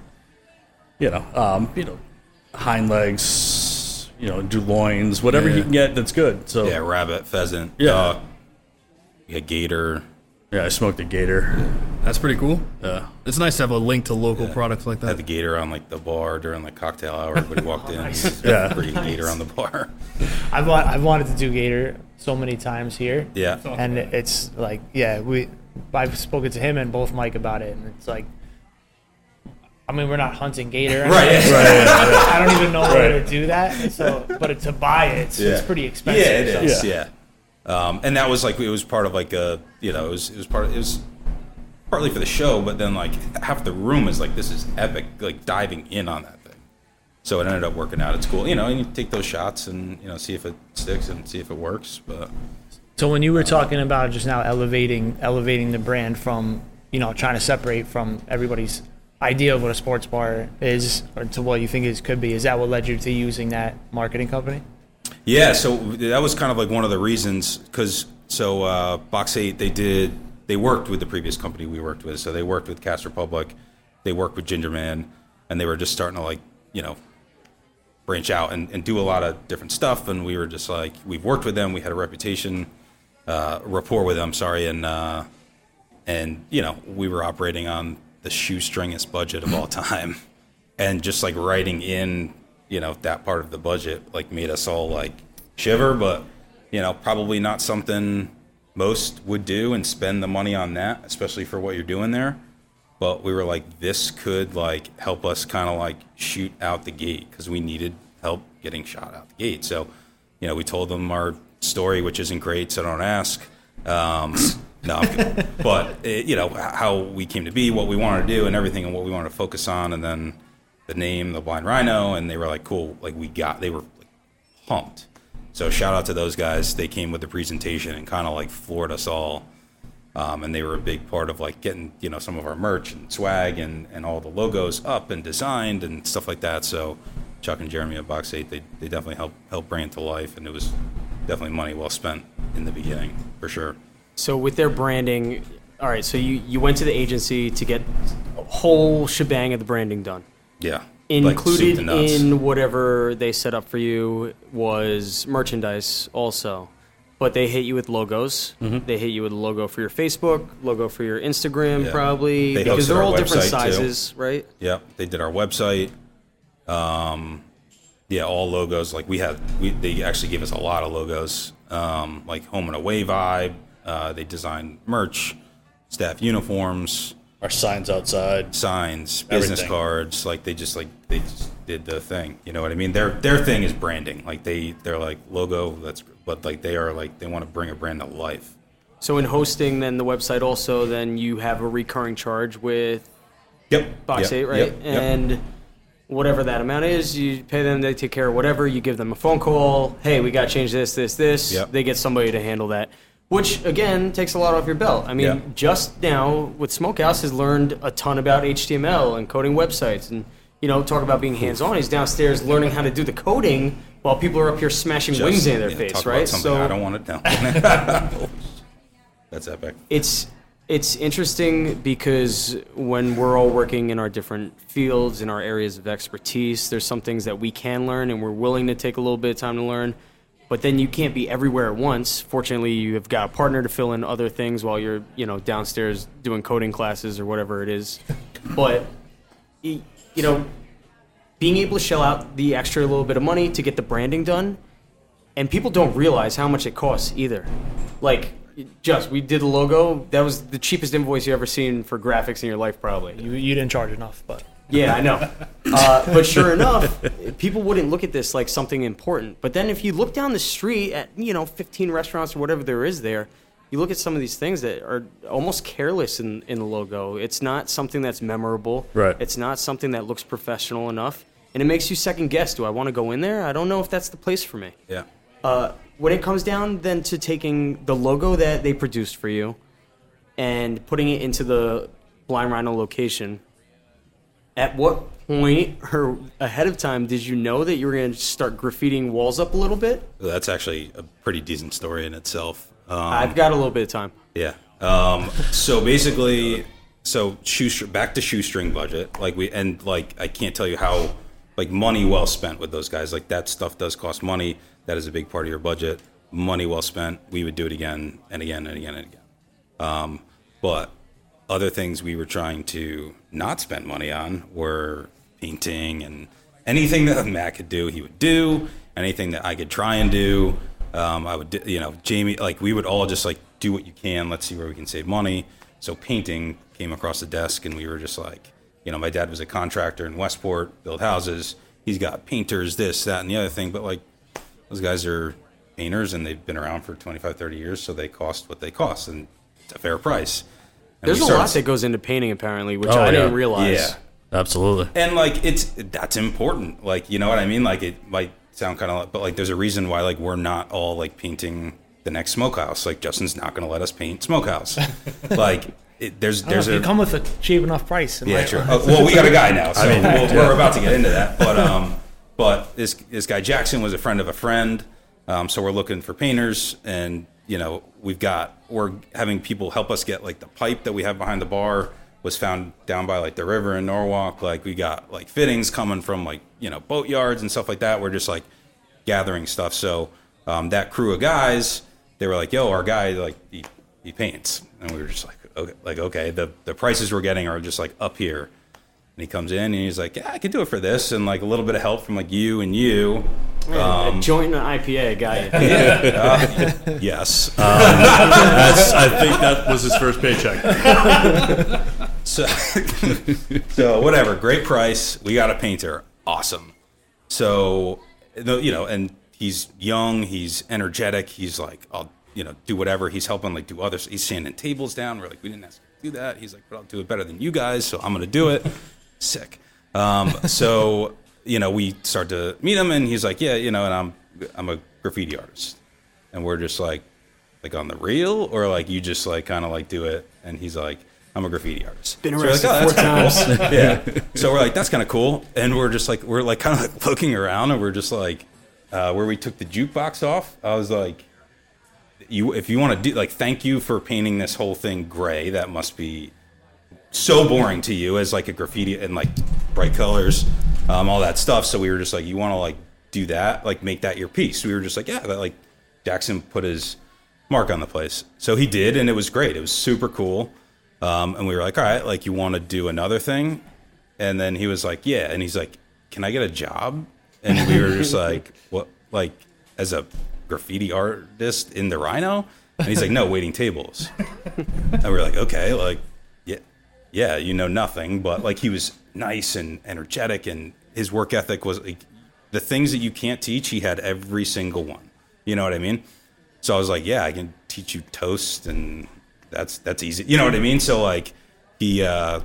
you know, um, you know, hind legs, you know, do loins, whatever Yeah. he can get that's good. So Yeah, rabbit, pheasant, Yeah. duck, yeah, gator. Yeah, I smoked a gator. That's pretty cool. Yeah. It's nice to have a link to local products like Had that. the gator on like the bar during the cocktail hour. Everybody walked in. Nice. Yeah. Bring a gator on the bar. I've wa- I've wanted to do Gator so many times here. Yeah. And it's like, yeah, we I've spoken to him and both Mike about it, and it's like, I mean, we're not hunting gator, Right. I don't even know where to do that. So, but to buy it, it's, it's pretty expensive. Yeah, it so- is. Yeah. Um, and that was like it was part of like a you know it was it was part of, it was partly for the show, but then like half the room is like this is epic, like diving in on that thing. So it ended up working out. It's cool, you know. And you take those shots and you know see if it sticks and see if it works. But So when you were talking about just now elevating elevating the brand from you know trying to separate from everybody's idea of what a sports bar is or to what you think it could be, is that what led you to using that marketing company? Yeah, so that was kind of like one of the reasons because so uh, Box Eight they did they worked with the previous company we worked with, so they worked with Cask Republic, they worked with Gingerman, and they were just starting to like you know branch out and, and do a lot of different stuff, and we were just like we've worked with them, we had a reputation, uh, rapport with them, sorry, and uh, and you know we were operating on the shoestringest budget of all time, and just like writing in you know that part of the budget like made us all like shiver, but you know probably not something most would do and spend the money on that, especially for what you're doing there. But we were like, this could like help us kind of like shoot out the gate because we needed help getting shot out the gate. So, you know, we told them our story, which isn't great, so don't ask. Um, no, but it, you know how we came to be, what we wanted to do, and everything, and what we wanted to focus on, and then the name, the Blind Rhino, and they were like, cool, like we got, they were like, pumped. So shout out to those guys. They came with the presentation and kind of like floored us all. Um, and they were a big part of like getting you know some of our merch and swag and, and all the logos up and designed and stuff like that. So Chuck and Jeremy at Box Eight they, they definitely helped help bring it to life, and it was definitely money well spent in the beginning for sure. So with their branding, all right. So you you went to the agency to get a whole shebang of the branding done. Yeah, Like Included nuts. in whatever they set up for you was merchandise also. But they hit you with logos. They hit you with a logo for your Facebook, logo for your Instagram, Yeah. probably They because they're all different website, too. sizes, right? Yep, they did our website. Um, yeah, all logos. Like we had, we, they actually gave us a lot of logos. Um, like home and away vibe. Uh, they designed merch, staff uniforms, Our signs outside. signs, business Everything. cards. Like they just like they just did the thing. You know what I mean? Their their thing is branding. Like they they're like logo. That's but like they are like they want to bring a brand to life. So in hosting, then the website also, then you have a recurring charge with Yep. Box yep, Eight, right? Yep, yep. And whatever that amount is, you pay them. They take care of whatever. You give them a phone call. Hey, we got to change this, this, this. Yep. They get somebody to handle that, which again takes a lot off your belt. I mean, Yeah. Justin with Smokehouse has learned a ton about HTML and coding websites, and you know, talk about being hands-on. He's downstairs learning how to do the coding while people are up here smashing Just, wings in their yeah, face, right? something I don't want it down. That's epic. it's it's interesting because when we're all working in our different fields in our areas of expertise there's some things that we can learn and we're willing to take a little bit of time to learn but then you can't be everywhere at once fortunately you have got a partner to fill in other things while you're you know downstairs doing coding classes or whatever it is but you know being able to shell out the extra little bit of money to get the branding done and people don't realize how much it costs either. Like, just we did the logo. That was the cheapest invoice you ever seen for graphics in your life, probably. You, you didn't charge enough, but Yeah, I know. Uh, but sure enough, people wouldn't look at this like something important. But then if you look down the street at, you know, 15 restaurants or whatever there is there, you look at some of these things that are almost careless in, in the logo. It's not something that's memorable. Right. It's not something that looks professional enough. And it makes you second guess do I want to go in there? I don't know if that's the place for me. Yeah. Uh, when it comes down then to taking the logo that they produced for you and putting it into the Blind Rhino location, at what point or ahead of time did you know that you were going to start graffitiing walls up a little bit? That's actually a pretty decent story in itself. Um, I've got a little bit of time. Yeah. Um, so basically, so shoestring back to shoestring budget. Like we and like I can't tell you how like money well spent with those guys. Like that stuff does cost money. That is a big part of your budget. Money well spent. We would do it again and again and again and again. Um, but other things we were trying to not spend money on were painting and anything that Matt could do, he would do. Anything that I could try and do, um, I would. You know, Jamie, like we would all just like do what you can. Let's see where we can save money. So painting came across the desk, and we were just like, you know, my dad was a contractor in Westport, build houses. He's got painters, this, that, and the other thing. But like, those guys are painters, and they've been around for 25, 30 years, so they cost what they cost, and it's a fair price. And There's we a started- lot that goes into painting apparently, which Oh, I yeah. didn't realize. Yeah. Absolutely. and like it's that's important like you know what i mean like it might sound kind of but like there's a reason why like we're not all like painting the next smokehouse like justin's not going to let us paint smokehouse like it, there's I don't know, there's if a you come with a cheap enough price. it yeah might- true oh, well we got a guy now so we'll, we're about to get into that but um but this this guy jackson was a friend of a friend um so we're looking for painters and you know we've got we're having people help us get like the pipe that we have behind the bar was found down by like the river in Norwalk. Like we got like fittings coming from like you know boat yards and stuff like that. We're just like gathering stuff. So um, that crew of guys, they were like, "Yo, our guy like he, he paints," and we were just like, "Okay, like okay." The the prices we're getting are just like up here. And he comes in and he's like, "Yeah, I can do it for this," and like a little bit of help from like you and you. a um, joint and IPA, got you. Yes. Um, that's, I think that was his first paycheck. So, so whatever, great price. We got a painter, awesome. So, you know, and he's young, he's energetic, he's like, I'll, you know, do whatever. He's helping like do others. He's sanding tables down. We're like, we didn't ask him to do that. He's like, but I'll do it better than you guys, so I'm gonna do it. Sick. Um, so, you know, we start to meet him, and he's like, yeah, you know, and I'm, I'm a graffiti artist, and we're just like, like on the real, or like you just like kind of like do it, and he's like. I'm a graffiti artist. Been So we're like, arrested "Oh, four times. kinda yeah. So we're like, that's kind of cool. And we're just like, we're like kind of like looking around and we're just like, uh, where we took the jukebox off, I was like, you, if you want to do like, thank you for painting this whole thing gray. That must be so boring to you as like a graffiti and like bright colors, um, all that stuff. So we were just like, you want to like do that, like make that your piece. We were just like, yeah, that like Jackson put his mark on the place. So he did, and it was great. It was super cool. Um, and we were like, all right, like you want to do another thing? And then he was like, yeah. And he's like, can I get a job? And we were just like, what, like as a graffiti artist in the Rhino? And he's like, no, waiting tables. And we were like, okay, like, yeah, you know nothing, but like he was nice and energetic, and his work ethic was like the things that you can't teach. He had every single one. You know what I mean? So I was like, yeah, I can teach you toast, and that's that's easy. You know what I mean? So like he uh,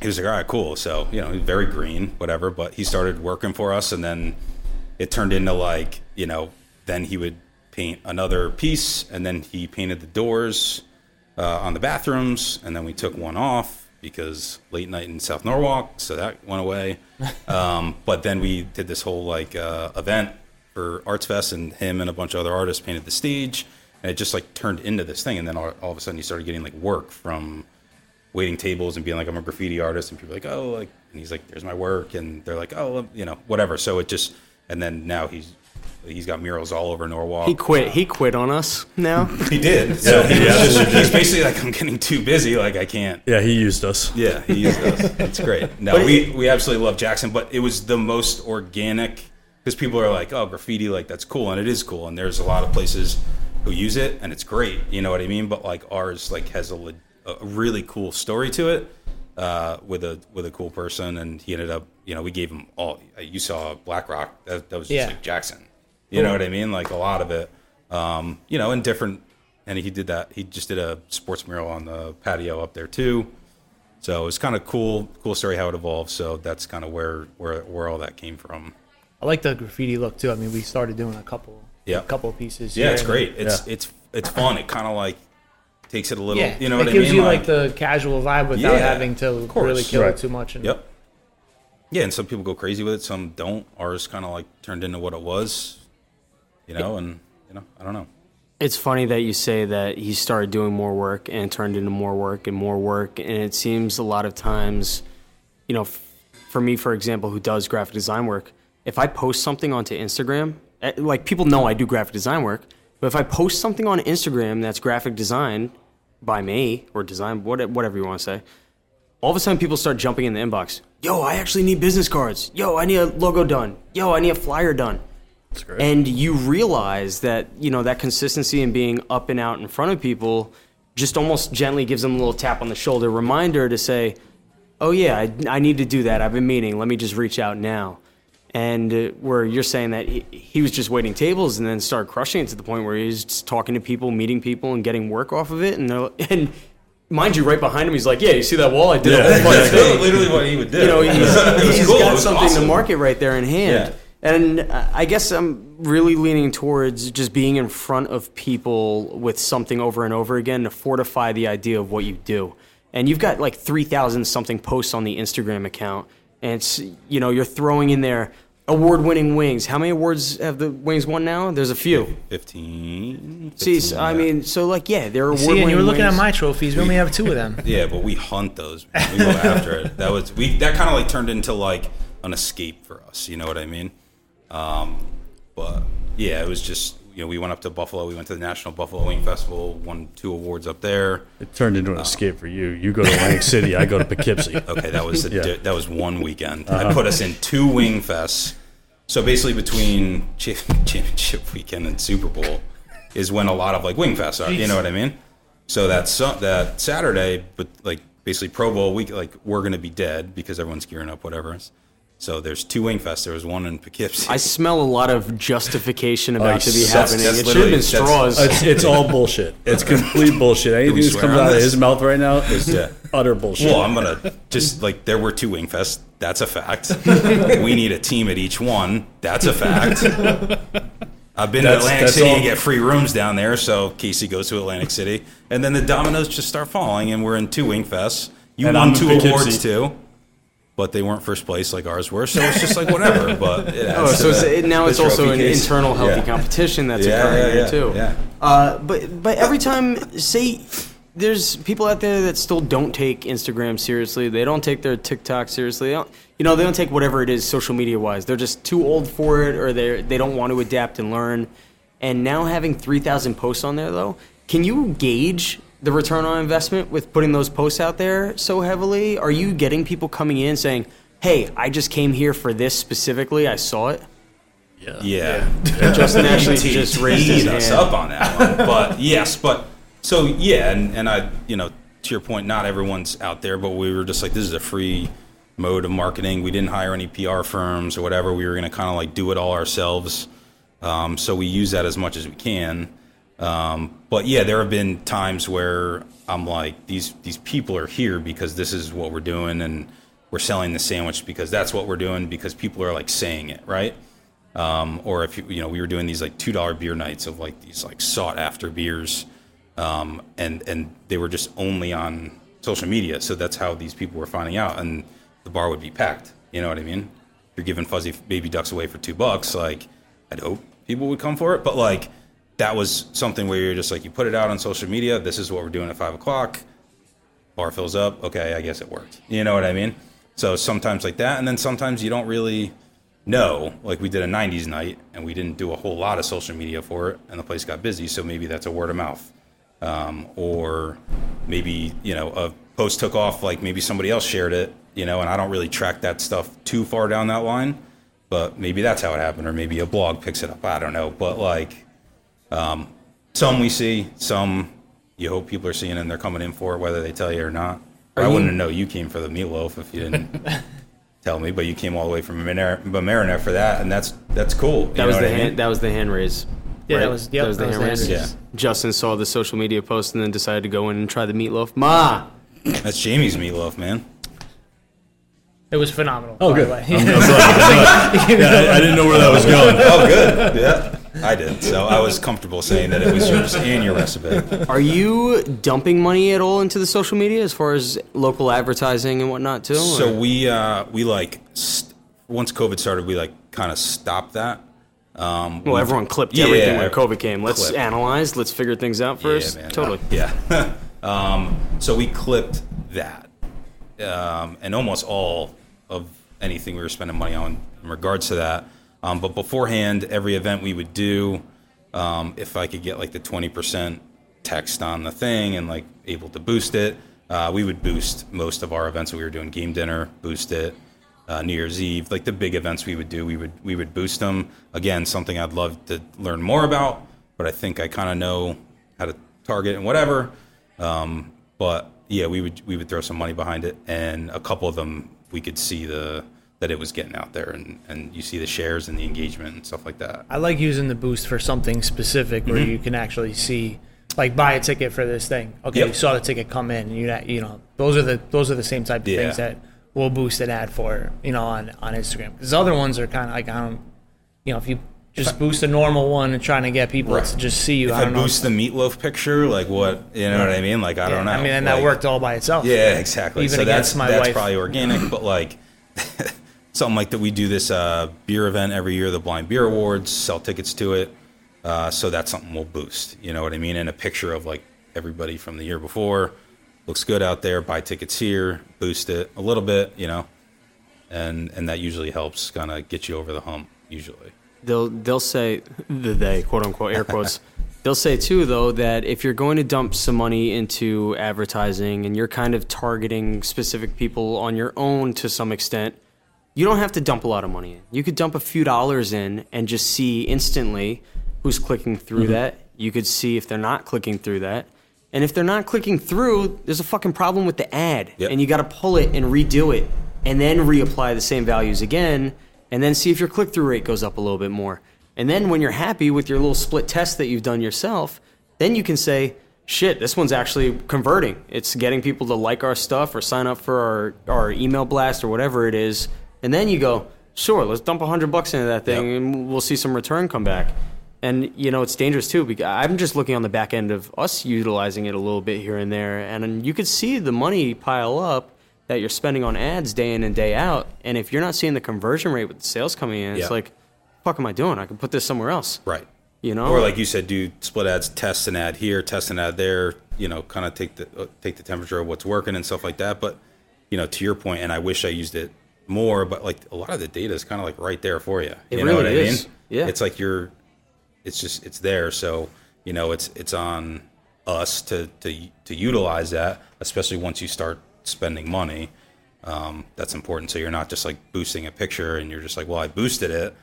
he was like, all right, cool. So you know, very green, whatever. But he started working for us, and then it turned into like you know, then he would paint another piece, and then he painted the doors uh, on the bathrooms, and then we took one off because late night in South Norwalk, so that went away. Um, but then we did this whole like uh, event for Arts Fest, and him and a bunch of other artists painted the stage, and it just like turned into this thing. And then all, all of a sudden, he started getting like work from waiting tables and being like, I'm a graffiti artist, and people are like, oh, like, and he's like, there's my work, and they're like, oh, you know, whatever. So it just, and then now he's he's got murals all over Norwalk. He quit. He quit on us now. He did. So he was just, he's basically like, I'm getting too busy. Like I can't. Yeah, he used us. Yeah, he used us. It's great. No, we we absolutely love Jackson, but it was the most organic because people are like, oh, graffiti, like that's cool, and it is cool, and there's a lot of places who use it, and it's great. You know what I mean? But like ours, like has a, a really cool story to it uh, with a with a cool person, and he ended up, you know, we gave him all. You saw Black Rock, that, that was just Yeah. like Jackson. You know what I mean? Like a lot of it, um, you know, in different. And he did that. He just did a sports mural on the patio up there too. So it was kind of cool, cool story how it evolved. So that's kind of where where where all that came from. I like the graffiti look too. I mean, we started doing a couple, Yeah. a couple pieces. Yeah, it's great. It's Yeah. it's it's fun. It kind of like takes it a little. Yeah, you know it what I mean? It gives you like, the casual vibe without Yeah, having to really kill Right. it too much. And Yep. Yeah, and some people go crazy with it. Some don't. Ours kind of like turned into what it was. You know, and you know, I don't know. It's funny that you say that he started doing more work and turned into more work and more work. And it seems a lot of times, you know, for me, for example, who does graphic design work, if I post something onto Instagram, eh, like people know I do graphic design work, but if I post something on Instagram that's graphic design by me or design, whatever you want to say, all of a sudden people start jumping in the inbox. Yo, I actually need business cards. Yo, I need a logo done. Yo, I need a flyer done. That's great. And you realize that, you know, that consistency and being up and out in front of people just almost gently gives them a little tap on the shoulder reminder to say, oh, yeah, I, I need to do that. I've been meaning. Let me just reach out now. And uh, where you're saying that he, he was just waiting tables and then started crushing it to the point where he's just talking to people, meeting people, and getting work off of it. And, and mind you, right behind him, he's like, yeah, you see that wall? I did Yeah, a whole bunch of That's literally what he would do. you know, he's, he's cool. Got was something to market right there in hand. Yeah. And uh, I guess I'm really leaning towards just being in front of people with something over and over again to fortify the idea of what you do. And you've got like 3,000 something posts on the Instagram account. And it's, you know, you're throwing in there award winning wings. How many awards have the wings won now? There's a few. 15. See, 15, so, I yeah. mean, so like, yeah, they're award See, winning and you were looking wings. at my trophies. We only have two of them. Yeah, but we hunt those. Man. We go after it. That was we. That kind of like turned into like an escape for us. You know what I mean? Um, but yeah, it was just you know we went up to Buffalo. We went to the National Buffalo Wing Festival. Won two awards up there. it turned into an escape for you. You go to Atlantic City, I go to Poughkeepsie. Okay, that was a, Yeah. Uh-huh. that was one weekend. I put us in two wing fests. So basically, between championship weekend and Super Bowl is when a lot of like wing fests are. You know what I mean? So that su- that Saturday, but like basically Pro Bowl week, like we're gonna be dead because everyone's gearing up, whatever. So there's two wing fests. There was one in Poughkeepsie. I smell a lot of justification about oh, to be that's- happening. that's it should have been literally- straws. It's, it's all bullshit. It's complete bullshit. Anything that comes on out of his mouth right now is Yeah. utter bullshit. Well, I'm gonna just like there were two wing fests. That's a fact. we need a team at each one. That's a fact. I've been to Atlantic City all- and get free rooms down there, so Casey goes to Atlantic City, and then the dominoes just start falling, and we're in two wing fests. You And won I'm two awards too, but they weren't first place like ours were. So it's just like whatever. But it Oh, so the- it, now it's also an case. internal healthy Yeah. competition that's Yeah, occurring yeah, there yeah, too. yeah. Uh, but but every time, say, there's people out there that still don't take Instagram seriously. They don't take their TikTok seriously. They don't, you know, they don't take whatever it is social media wise. They're just too old for it, or they they don't want to adapt and learn. And now having three thousand posts on there, though, can you gauge? The return on investment with putting those posts out there so heavily? Are you getting people coming in saying, "Hey, I just came here for this specifically. I saw it." Yeah. Justin actually just teased raised his us hand. up on that one. But yes, but so yeah, and, and I, you know, to your point, not everyone's out there, but we were just like, this is a free mode of marketing. We didn't hire any PR firms or whatever. We were going to kind of like do it all ourselves. Um, so we use that as much as we can. Um, but yeah, there have been times where I'm like, these these people are here because this is what we're doing, and we're selling the sandwich because that's what we're doing because people are like saying it, right? um, or if you, know we were doing these like two dollar beer nights of like these like sought after beers, um, and and they were just only on social media, so that's how these people were finding out, and the bar would be packed. You know what I mean? You're giving fuzzy baby ducks away for two bucks, like I'd hope people would come for it, but like that was something where you're just like you put it out on social media. This is what we're doing at five o'clock. Bar fills up. Okay, I guess it worked. You know what I mean? So sometimes like that, and then sometimes you don't really know. Like we did a '90s night, and we didn't do a whole lot of social media for it, and the place got busy. So maybe that's a word of mouth, um, or maybe you know a post took off. Like maybe somebody else shared it, you know, and I don't really track that stuff too far down that line. but maybe that's how it happened, or maybe a blog picks it up. I don't know, but like, um, some we see, some you hope people are seeing and they're coming in for it, whether they tell you or not. I you- wouldn't know you came for the meatloaf if you didn't tell me, but you came all the way from Marinette Marinette for that, and that's that's cool. That was the hand, that was the hand raise. Yeah, that was- yep, that was the that hand the raise. hand raise. Justin saw the social media post and then decided to go in and try the meatloaf. Ma, that's Jamie's meatloaf, man. It was phenomenal. Oh, by good. the way. I'm glad. I'm. Yeah, I, I didn't know where that was going. Oh, good. Yeah, I did. So I was comfortable saying that it was yours and your recipe. are you dumping money at all into the social media as far as local advertising and whatnot too? So or- we uh, we like st- once COVID started, we like kind of stopped that. Um, well, everyone clipped Yeah, everything when COVID came. Let's analyze. Let's figure things out first. Yeah, man. Totally. Yeah. um, so we clipped that, um, and almost all of anything we were spending money on in regards to that. Um, but beforehand, every event we would do, um, if I could get like the twenty percent text on the thing and like able to boost it, uh, we would boost most of our events. We were doing game dinner, boost it. Uh, New Year's Eve, like the big events we would do, we would we would boost them. Again, something I'd love to learn more about, but I think I kind of know how to target and whatever. Um, but yeah, we would we would throw some money behind it, and a couple of them we could see the that it was getting out there, and and you see the shares and the engagement and stuff like that. I like using the boost for something specific where mm-hmm. you can actually see, like, buy a ticket for this thing. Okay, Yep. you saw the ticket come in, and you not- you know those are the those are the same type of Yeah. things that we'll boost an ad for, you know, on on Instagram. Because other ones are kind of like I don't, you know, if you just boost a normal one and trying to get people Right. to just see you, If I I don't know. boost the meatloaf picture, like what you know what I mean? Like I don't know. I mean, and that Like- worked all by itself. Yeah, exactly. Even so that's against my that's wife. probably organic, but like something like that, we do this uh, beer event every year, the Blind Beer Awards, sell tickets to it. Uh, so that's something we'll boost. You know what I mean? And a picture of like everybody from the year before looks good out there. Buy tickets here, boost it a little bit. You know, and and that usually helps kind of get you over the hump. Usually, They'll they'll say the they quote unquote air quotes. they'll say too though that if you're going to dump some money into advertising and you're kind of targeting specific people on your own to some extent, you don't have to dump a lot of money in. You could dump a few dollars in and just see instantly who's clicking through Mm-hmm. that. You could see if they're not clicking through that. And if they're not clicking through, there's a fucking problem with the ad. Yep. And you got to pull it and redo it and then reapply the same values again and then see if your click through rate goes up a little bit more. And then when you're happy with your little split test that you've done yourself, then you can say, shit, this one's actually converting. It's getting people to like our stuff or sign up for our, our email blast or whatever it is. And then you go, sure, let's dump a hundred bucks into that thing Yep. and we'll see some return come back. And you know it's dangerous too because I'm just looking on the back end of us utilizing it a little bit here and there, and then you could see the money pile up that you're spending on ads day in and day out. And if you're not seeing the conversion rate with the sales coming in, Yeah. it's like, fuck am I doing? I can put this somewhere else. right? You know, Or like you said, do split ads, test an ad here, test an ad there. You know, kind of take the uh, take the temperature of what's working and stuff like that. But you know, to your point, and I wish I used it more, but like a lot of the data is kind of like right there for you. It you know what I really is. mean? Yeah. It's like you're, it's just it's there. So you know, it's it's on us to to to utilize that, especially once you start spending money. Um, that's important. So you're not just like boosting a picture and you're just like, well, I boosted it.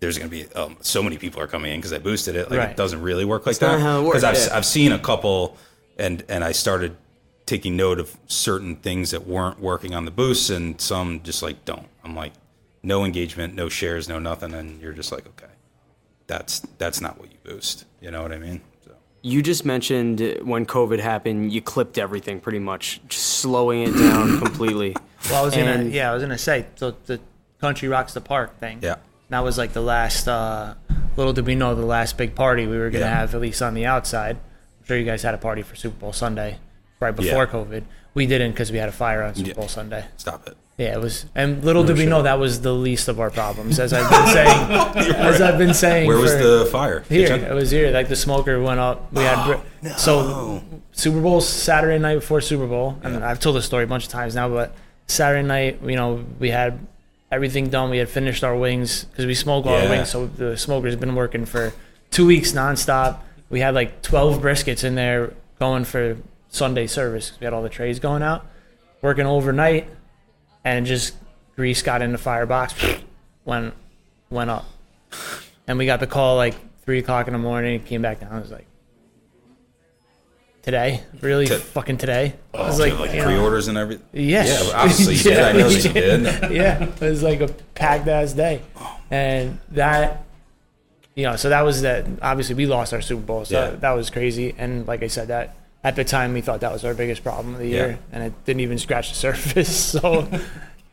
There's going to be um, so many people are coming in because I boosted it. Like Right. it doesn't really work like not that. Because I've, yeah. I've seen a couple, and and I started taking note of certain things that weren't working on the boosts, and some just like don't. I'm like, no engagement, no shares, no nothing, and you're just like, okay, that's that's not what you boost. You know what I mean? So you just mentioned when COVID happened, you clipped everything pretty much, just slowing it down completely. Well, I was gonna, yeah, I was gonna say so the country rocks the park thing. Yeah. That was like the last. Uh, little did we know the last big party we were gonna Yeah. have, at least on the outside. I'm sure you guys had a party for Super Bowl Sunday, right before Yeah. COVID. We didn't because we had a fire on Super Yeah. Bowl Sunday. stop it. Yeah, it was. And little did we know that was the least of our problems, as I've been saying. as I've been saying. Where was the fire? here, Kitchen? it was here. Like the smoker went up. We had oh, br- so Super Bowl Saturday night before Super Bowl. I mean, I've told this story a bunch of times now, but Saturday night, you know, we had everything done. We had finished our wings because we smoke all our wings. So the smoker's been working for two weeks nonstop. We had like twelve briskets in there going for Sunday service. We had all the trays going out, working overnight, and just grease got in the firebox, went went up, and we got the call like three o'clock in the morning. It came back down. I was like, today, really, To- fucking today. Oh, I was Oh, like, like pre-orders and everything. yeah, Yeah, obviously you did. I know you did. yeah, it was like a packed ass day, and that, you know, so that was that. Obviously, we lost our Super Bowl, so Yeah. that was crazy. And like I said, that at the time we thought that was our biggest problem of the year, Yeah. and it didn't even scratch the surface. So,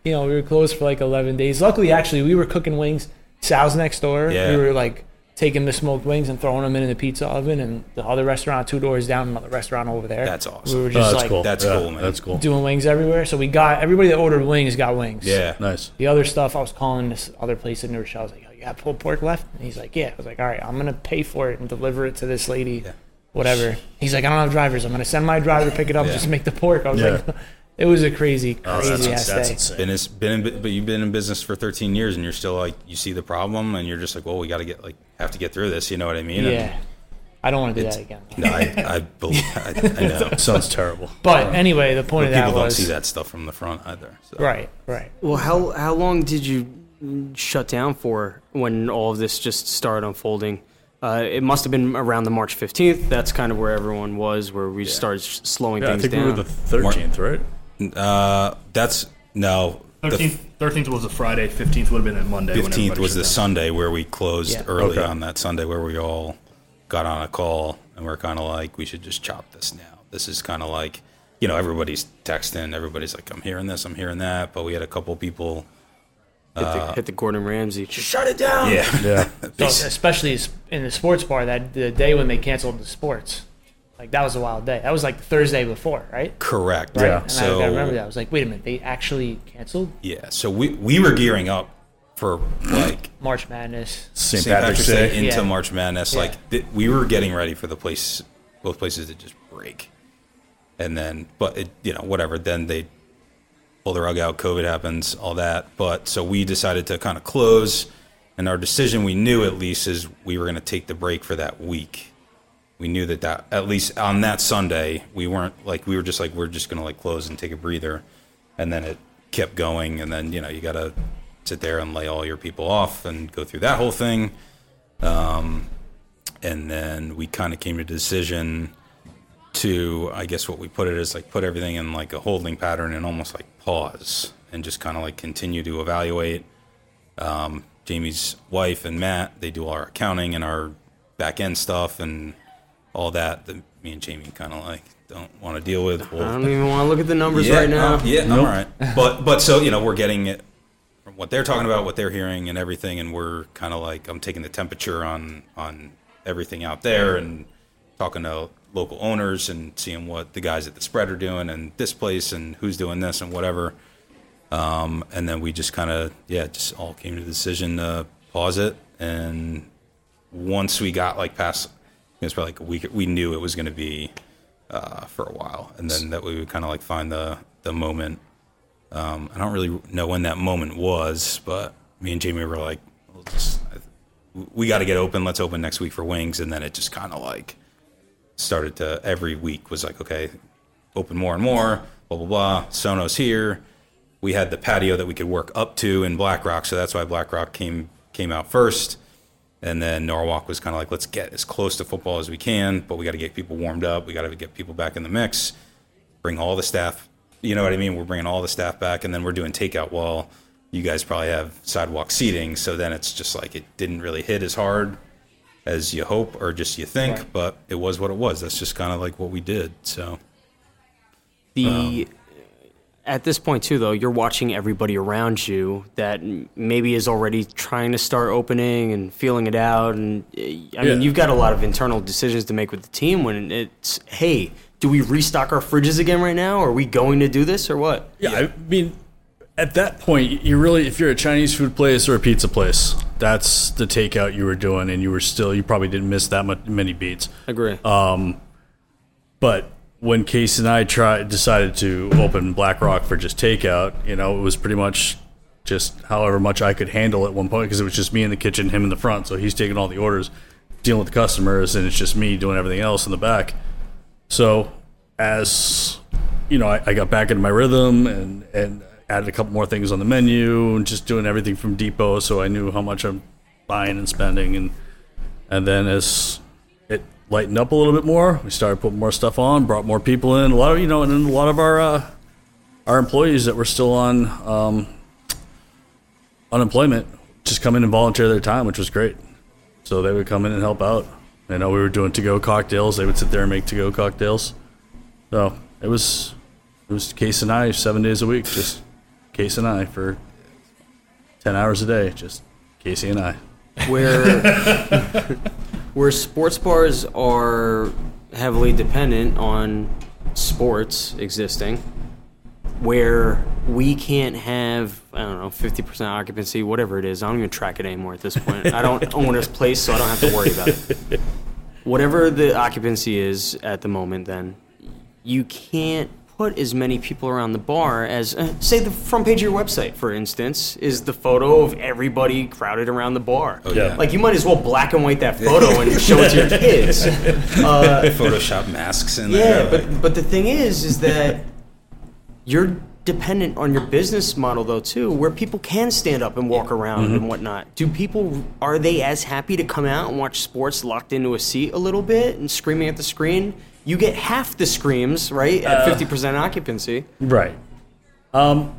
you know, we were closed for like 11 days. Luckily, actually, we were cooking wings. Sal's next door. Yeah. We were like taking the smoked wings and throwing them in the pizza oven, and the other restaurant two doors down, another restaurant over there. That's awesome. We were Oh, just that's like cool. That's Yeah, cool, man. That's cool. doing wings everywhere. So we got everybody that ordered wings got wings. Yeah. Nice. The other stuff, I was calling this other place in New Rochelle. I was like, "Oh, you got pulled pork left?" And he's like, "Yeah." I was like, "All right, I'm gonna pay for it and deliver it to this lady, Yeah. Whatever." He's like, "I don't have drivers. I'm gonna send my driver to pick it up, Yeah. just make the pork." I was Yeah. like, "It was a crazy, Oh, crazy that's, ass that's day." insane. Been, is, been in, but you've been in business for 13 years and you're still like, you see the problem and you're just like, well, we got to get like, have to get through this. You know what I mean? And- Yeah, I don't want to do that again. no, I, I believe, I, I know. Sounds terrible. But anyway, the point But of that people don't was see that stuff from the front either. So. right, right. Well, how how long did you shut down for when all of this just started unfolding? Uh, it must have been around the March 15th. That's kind of where everyone was, where we started s- slowing Yeah, I things think down. we were the 13th, right? Uh, that's no. The Thirteenth, thirteenth was a Friday. Fifteenth would have been a Monday. when 15th everybody was shut the down. Sunday where we closed Yeah. early Okay. on that Sunday where we all got on a call and we're kind of like, we should just chop this now. This is kind of like, you know, everybody's texting, everybody's like, I'm hearing this, I'm hearing that. But we had a couple people. Hit, the, uh, hit the Gordon Ramsay. Shut it down. Yeah. Yeah. So, especially in the sports bar that the day when they canceled the sports, like that was a wild day. That was like Thursday before, right? Correct. Right? Yeah. And So I, I remember that. I was like, wait a minute, they actually canceled Yeah. So we we were gearing up for like March Madness. St. St. Patrick's Day. into Yeah. March Madness. Yeah. Like th- we were getting ready for the place, both places to just break, and then, but it, you know, whatever. Then they pull the rug out. COVID happens, all that. But so we decided to kind of close, and our decision, we knew at least, is we were going to take the break for that week. We knew that that at least on that Sunday, we weren't like we were just like we're just going to like close and take a breather, and then it kept going, and then you know you got to sit there and lay all your people off and go through that whole thing. Um, and then we kind of came to a decision to, I guess what we put it is like put everything in like a holding pattern and almost like pause and just kind of like continue to evaluate. Um, Jamie's wife and Matt, they do our accounting and our back end stuff and all that that me and Jamie kind of like don't want to deal with. I don't even want to look at the numbers yeah, right now. uh, yeah, all right. But but so you know we're getting it from what they're talking about, what they're hearing, and everything, and we're kind of like I'm taking the temperature on on everything out there and talking to local owners and seeing what the guys at the spread are doing and this place and who's doing this and whatever. Um, and then we just kind of yeah, just all came to the decision to pause it. And once we got like past, it was probably like a week. We knew it was going to be uh, for a while, and then that we would kind of like find the the moment. Um, I don't really know when that moment was, but me and Jamie were like, we'll just, "We got to get open. Let's open next week for wings." And then it just kind of like started to every week was like, okay, open more and more. Blah blah blah. Sonos here. We had the patio that we could work up to in Black Rock, so that's why Black Rock came came out first. And then Norwalk was kind of like, let's get as close to football as we can, but we got to get people warmed up. We got to get people back in the mix. Bring all the staff. You know what I mean? We're bringing all the staff back, and then we're doing takeout while you guys probably have sidewalk seating. So then it's just like it didn't really hit as hard as you hope or just you think, Right. but it was what it was. That's just kind of like what we did. So The at this point too, though, you're watching everybody around you that maybe is already trying to start opening and feeling it out. And uh, I Yeah. mean, you've got a lot of internal decisions to make with the team. When it's, hey, do we restock our fridges again right now? Are we going to do this or what? Yeah, I mean, at that point, you really, if you're a Chinese food place or a pizza place, that's the takeout you were doing, and you were still, you probably didn't miss that much, many beats. Agree. Um, but when Case and I tried, decided to open Black Rock for just takeout, you know, it was pretty much just however much I could handle at one point because it was just me in the kitchen, him in the front. So he's taking all the orders, dealing with the customers, and it's just me doing everything else in the back. So as you know, I, I got back into my rhythm, and and added a couple more things on the menu and just doing everything from depot so I knew how much I'm buying and spending and and then as it lightened up a little bit more, we started putting more stuff on, brought more people in. A lot of you know, and then a lot of our uh, our employees that were still on um, unemployment just come in and volunteer their time, which was great. So they would come in and help out. I know we were doing to go cocktails. They would sit there and make to go cocktails. So it was it was Case and I seven days a week, just Case and I for ten hours a day, just Casey and I. where where sports bars are heavily dependent on sports existing where we can't have I don't know 50% occupancy whatever it is I don't even track it anymore at this point I don't own this place so I don't have to worry about it whatever the occupancy is at the moment then you can't put as many people around the bar as uh, say the front page of your website for instance is the photo of everybody crowded around the bar Oh, yeah. like you might as well black and white that photo and show it to your kids uh, Photoshop masks in yeah there. but but the thing is is that you're dependent on your business model though too where people can stand up and walk around Mm-hmm. and whatnot do people are they as happy to come out and watch sports locked into a seat a little bit and screaming at the screen you get half the screams right at Uh. 50% occupancy Right. Um,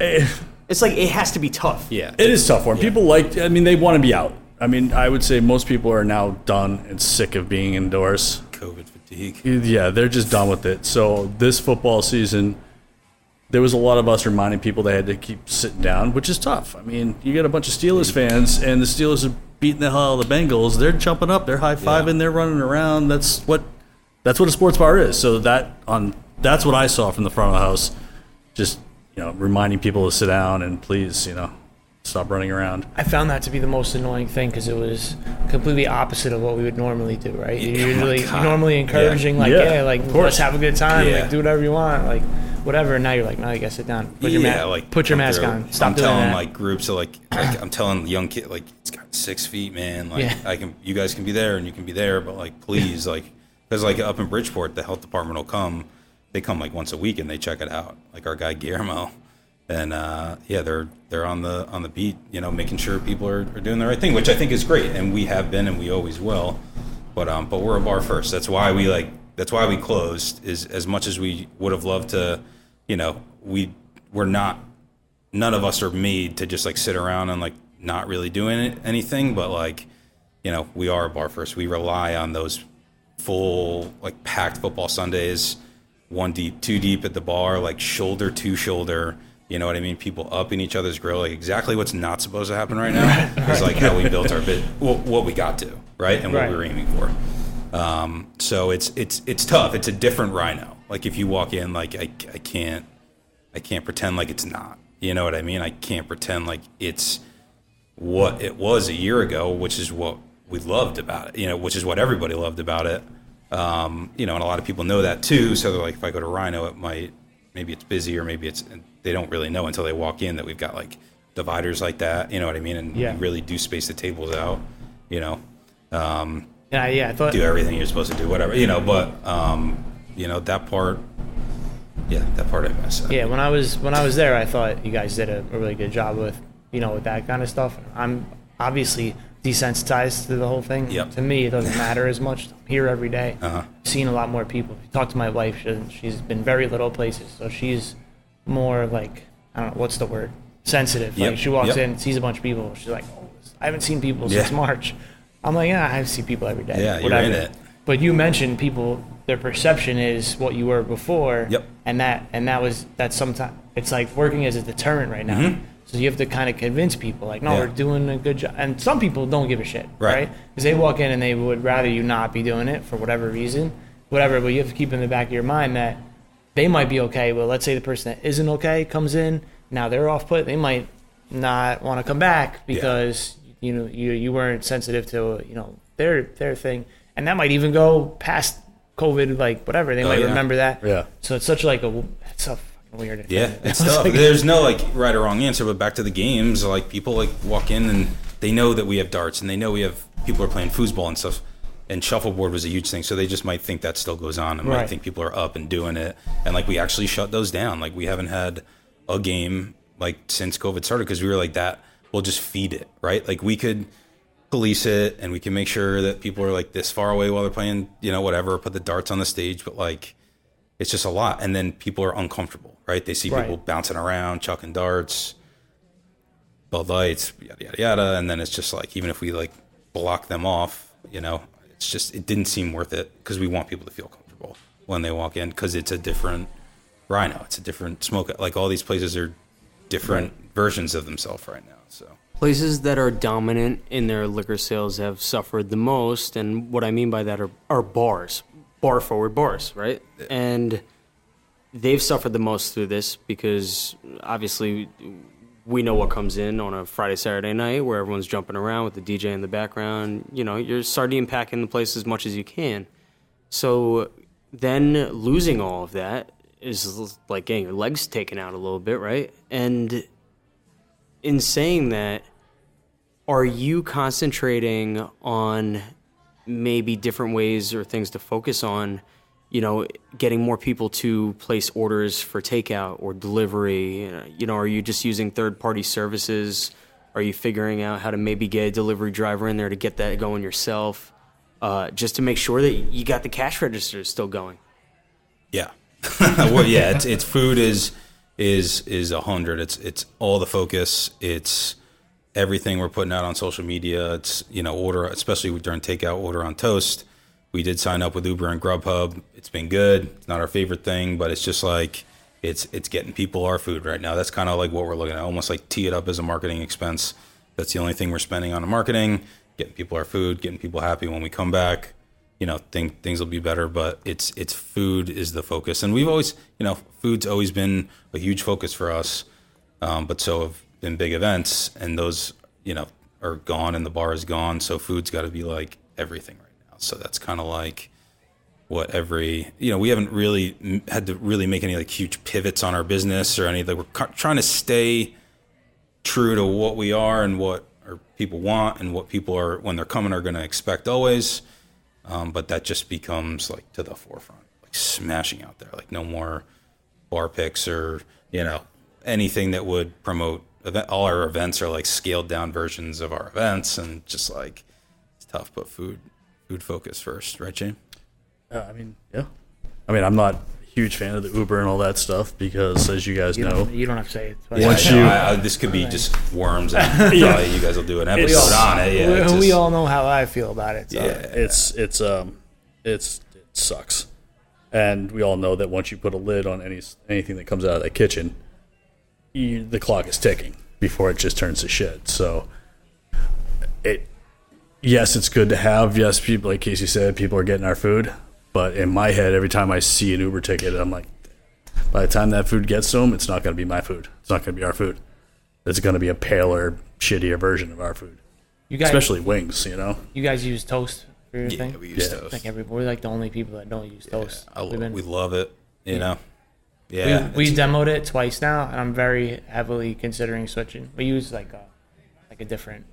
eh, it's like it has to be tough yeah. it is tough for 'em. People like. I mean, they want to be out. I mean, I would say most people are now done and sick of being indoors. COVID fatigue. Yeah, they're just done with it. So this football season, there was a lot of us reminding people they had to keep sitting down, which is tough. I mean, you get a bunch of Steelers fans, and the Steelers are beating the hell out of the Bengals. They're jumping up, they're high fiving, Yeah. they're running around. That's what that's what a sports bar is. So that on that's what I saw from the front of the house. Just you know, reminding people to sit down and please, you know, stop running around. I found that to be the most annoying thing because it was completely opposite of what we would normally do, right? You're Yeah, oh my usually normally encouraging, like, Yeah, yeah, like, of course. let's have a good time, Yeah. like, do whatever you want, like, whatever. And now you're like, no, you gotta sit down. Put your, yeah, ma- like put your mask through. on. Stop I'm doing telling that. like groups of like, like I'm telling young kid like it's got six feet, man. Like Yeah. I can, you guys can be there and you can be there, but like please, like because like up in Bridgeport, the health department will come. They come like once a week and they check it out. Like our guy Guillermo, and uh, yeah, they're they're on the on the beat, you know, making sure people are, are doing the right thing, which I think is great, and we have been and we always will. But um, but we're a bar first. That's why we like. That's why we closed. Is as much as we would have loved to, you know, we we're not. None of us are made to just like sit around and like not really doing anything. But like, you know, we are a bar first. We rely on those full like packed football Sundays, one deep, two deep at the bar, like shoulder to shoulder. You know what I mean? People up in each other's grill, like exactly what's not supposed to happen right now is like how we built our bit, well, what we got to, right, and what Right. we were aiming for. Um, so it's it's it's tough. It's a different Rhino. Like if you walk in, like I, I can't I can't pretend like it's not. You know what I mean? I can't pretend like it's what it was a year ago, which is what we loved about it. You know, which is what everybody loved about it. Um, you know, and a lot of people know that too. So they're like, if I go to Rhino, it might maybe it's busy or maybe it's they don't really know until they walk in that we've got like dividers like that. You know what I mean? And Yeah. we really do space the tables out. You know, um, yeah, yeah. I thought do everything you're supposed to do, whatever. You know, but um, you know that part. Yeah, that part I miss. Yeah, when I was when I was there, I thought you guys did a, a really good job with you know with that kind of stuff. I'm obviously desensitized to the whole thing. Yep. To me, it doesn't matter as much. I'm here every day. Uh-huh. Seen a lot more people. If you talk to my wife, she, she's been very little places, so she's more like I don't know what's the word sensitive. Yep, Like she walks yep. in, sees a bunch of people, she's like, oh, I haven't seen people Yeah. since March. I'm like, yeah, I see people every day. Yeah, you're in it. But you mentioned people their perception is what you were before. Yep. And that and that was that's sometimes it's like working as a deterrent right now. So you have to kind of convince people like, no. Yeah. we're doing a good job. And some people don't give a shit, Right. right? Because they walk in and they would rather you not be doing it for whatever reason, whatever. But you have to keep in the back of your mind that they might be okay. Well, let's say the person that isn't okay comes in. Now they're off put. They might not want to come back because you know you you weren't sensitive to you know their their thing, and that might even go past COVID, like whatever. They Oh, might yeah. remember that. Yeah. So it's such like a it's fucking weird. Yeah, it's tough. There's no like right or wrong answer, but back to the games, like people like walk in and they know that we have darts and they know we have people are playing foosball and stuff. And shuffleboard was a huge thing, so they just might think that still goes on and might think people are up and doing it. And like we actually shut those down. Like we haven't had a game like since COVID started because we were like that. We'll just feed it, right? Like we could police it and we can make sure that people are like this far away while they're playing, you know, whatever. Put the darts on the stage, but like it's just a lot, and then people are uncomfortable, right? They see Right. people bouncing around, chucking darts, Bud Lights, yada yada yada, and then it's just like even if we like block them off, you know, it's just it didn't seem worth it because we want people to feel comfortable when they walk in because it's a different Rhino, it's a different smoke. Like all these places are different versions of themselves right now. So Places that are dominant in their liquor sales have suffered the most, and what I mean by that are, are bars, bar forward bars, right? And they've suffered the most through this because obviously we know what comes in on a Friday, Saturday night where everyone's jumping around with the DJ in the background. You know, you're sardine packing the place as much as you can. So then losing all of that is like getting your legs taken out a little bit, right? And in saying that, are you concentrating on maybe different ways or things to focus on? You know, getting more people to place orders for takeout or delivery. You know, are you just using third-party services? Are you figuring out how to maybe get a delivery driver in there to get that going yourself, uh, just to make sure that you got the cash register still going? Yeah, well, yeah. It's it's food is is is a hundred. It's it's all the focus. It's everything we're putting out on social media. It's you know order, especially during takeout order on Toast. We did sign up with Uber and Grubhub. It's been good. It's not our favorite thing, but it's just like it's it's getting people our food right now. That's kind of like what we're looking at. Almost like tee it up as a marketing expense. That's the only thing we're spending on the marketing. Getting people our food, getting people happy when we come back you know think things will be better but it's it's food is the focus and we've always you know food's always been a huge focus for us um, but so have been big events and those you know are gone and the bar is gone so food's got to be like everything so that's kind of like what every you know we haven't really had to really make any like huge pivots on our business or anything we're trying to stay true to what we are and what our people want and what people are when they're coming are going to expect always um, but that just becomes like to the forefront, like smashing out there, like no more bar picks or you know anything that would promote. Event. All our events are like scaled down versions of our events, and just like it's tough. But food, food focus first, right, James? Uh, I mean, yeah. I mean, I'm not a huge fan of the Uber and all that stuff because, as you guys You know, don't, you don't have to say it. But Yeah, Once you- I, I, this could be just worms, and probably you guys will do an episode It's- on it. Yeah, it's we, we all know how I feel about it. So. Yeah. it's it's um it's it sucks, and we all know that once you put a lid on any anything that comes out of that kitchen, you, the clock is ticking before it just turns to shit. So, it yes, it's good to have. Yes, people like Casey said, people are getting our food, but in my head, every time I see an Uber ticket, I'm like, by the time that food gets to them, it's not going to be my food. It's not going to be our food. It's going to be a paler, shittier version of our food, You guys, especially wings. You know. you guys use toast for your yeah, thing. we use Yeah. toast. like every, we're like the only people that don't use toast. I lo- We've been- we love it. You know. Yeah. we, we demoed it twice now, and I'm very heavily considering switching. We use like a like a different,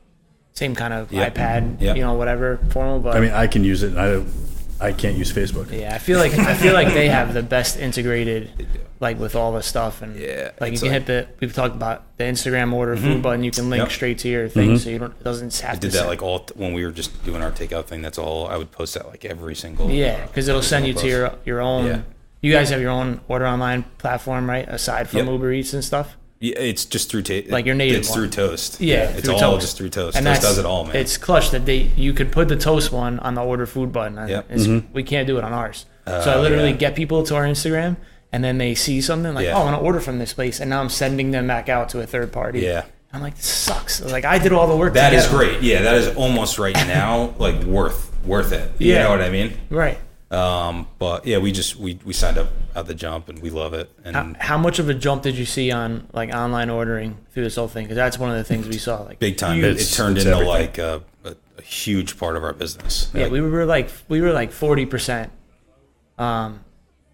same kind of Yeah. iPad, Yeah. you know, whatever formal. But I mean, I can use it. I I can't use Facebook. yeah, I feel like I feel like they have the best integrated, like with all the stuff and Yeah, like you can like- hit the we've talked about the Instagram order food mm-hmm. button. You can link Yep. straight to your thing, mm-hmm. so you don't it doesn't have I to. did that send- like all when we were just doing our takeout thing. That's all I would post that like every single. yeah, uh, because it'll send you to your your own. Yeah. You guys have your own order online platform, right? Aside from Yep. Uber Eats and stuff. Yeah, it's just through ta- Like your native It's one. through Toast. Yeah, it's all Toast. just through Toast. And Toast does it all, man. It's clutch that they you could put the toast one on the order food button. and Yep. it's- mm-hmm. We can't do it on ours. Uh, so I literally yeah. get people to our Instagram, and then they see something like, Yeah. "Oh, I want to order from this place," and now I'm sending them back out to a third party. yeah, I'm like, this sucks. Like I did all the work. that is great. Yeah, that is almost right now like worth worth it. You Yeah. know what I mean? Right. Um, but yeah, we just we we signed up at the jump and we love it. And How, how much of a jump did you see on like online ordering through this whole thing? Because that's one of the things we saw. Like big time, it, it turned into everything. like a, a, a huge part of our business. Yeah, Like, we were like we were like forty percent. Um,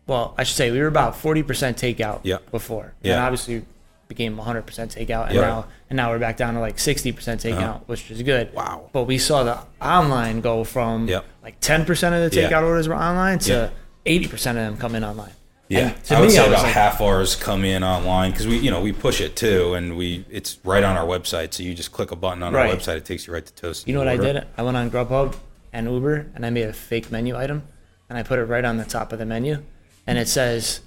well, I should say we were about forty percent takeout. Yeah. Before, and Yeah. obviously became one hundred percent takeout, and Yeah. now and now we're back down to like sixty percent takeout, Uh-huh. which is good. Wow. But we saw the online go from Yep. like ten percent of the Yeah. takeout orders were online to Yeah. eighty percent of them come in online. Yeah, And to I would me, say I about like- half ours come in online because we, you know, we push it too, and we it's right on our website. So you just click a button on Right. our website, it takes you right to Toast. You know what I did? I went on Grubhub and Uber and I made a fake menu item and I put it right on the top of the menu and it says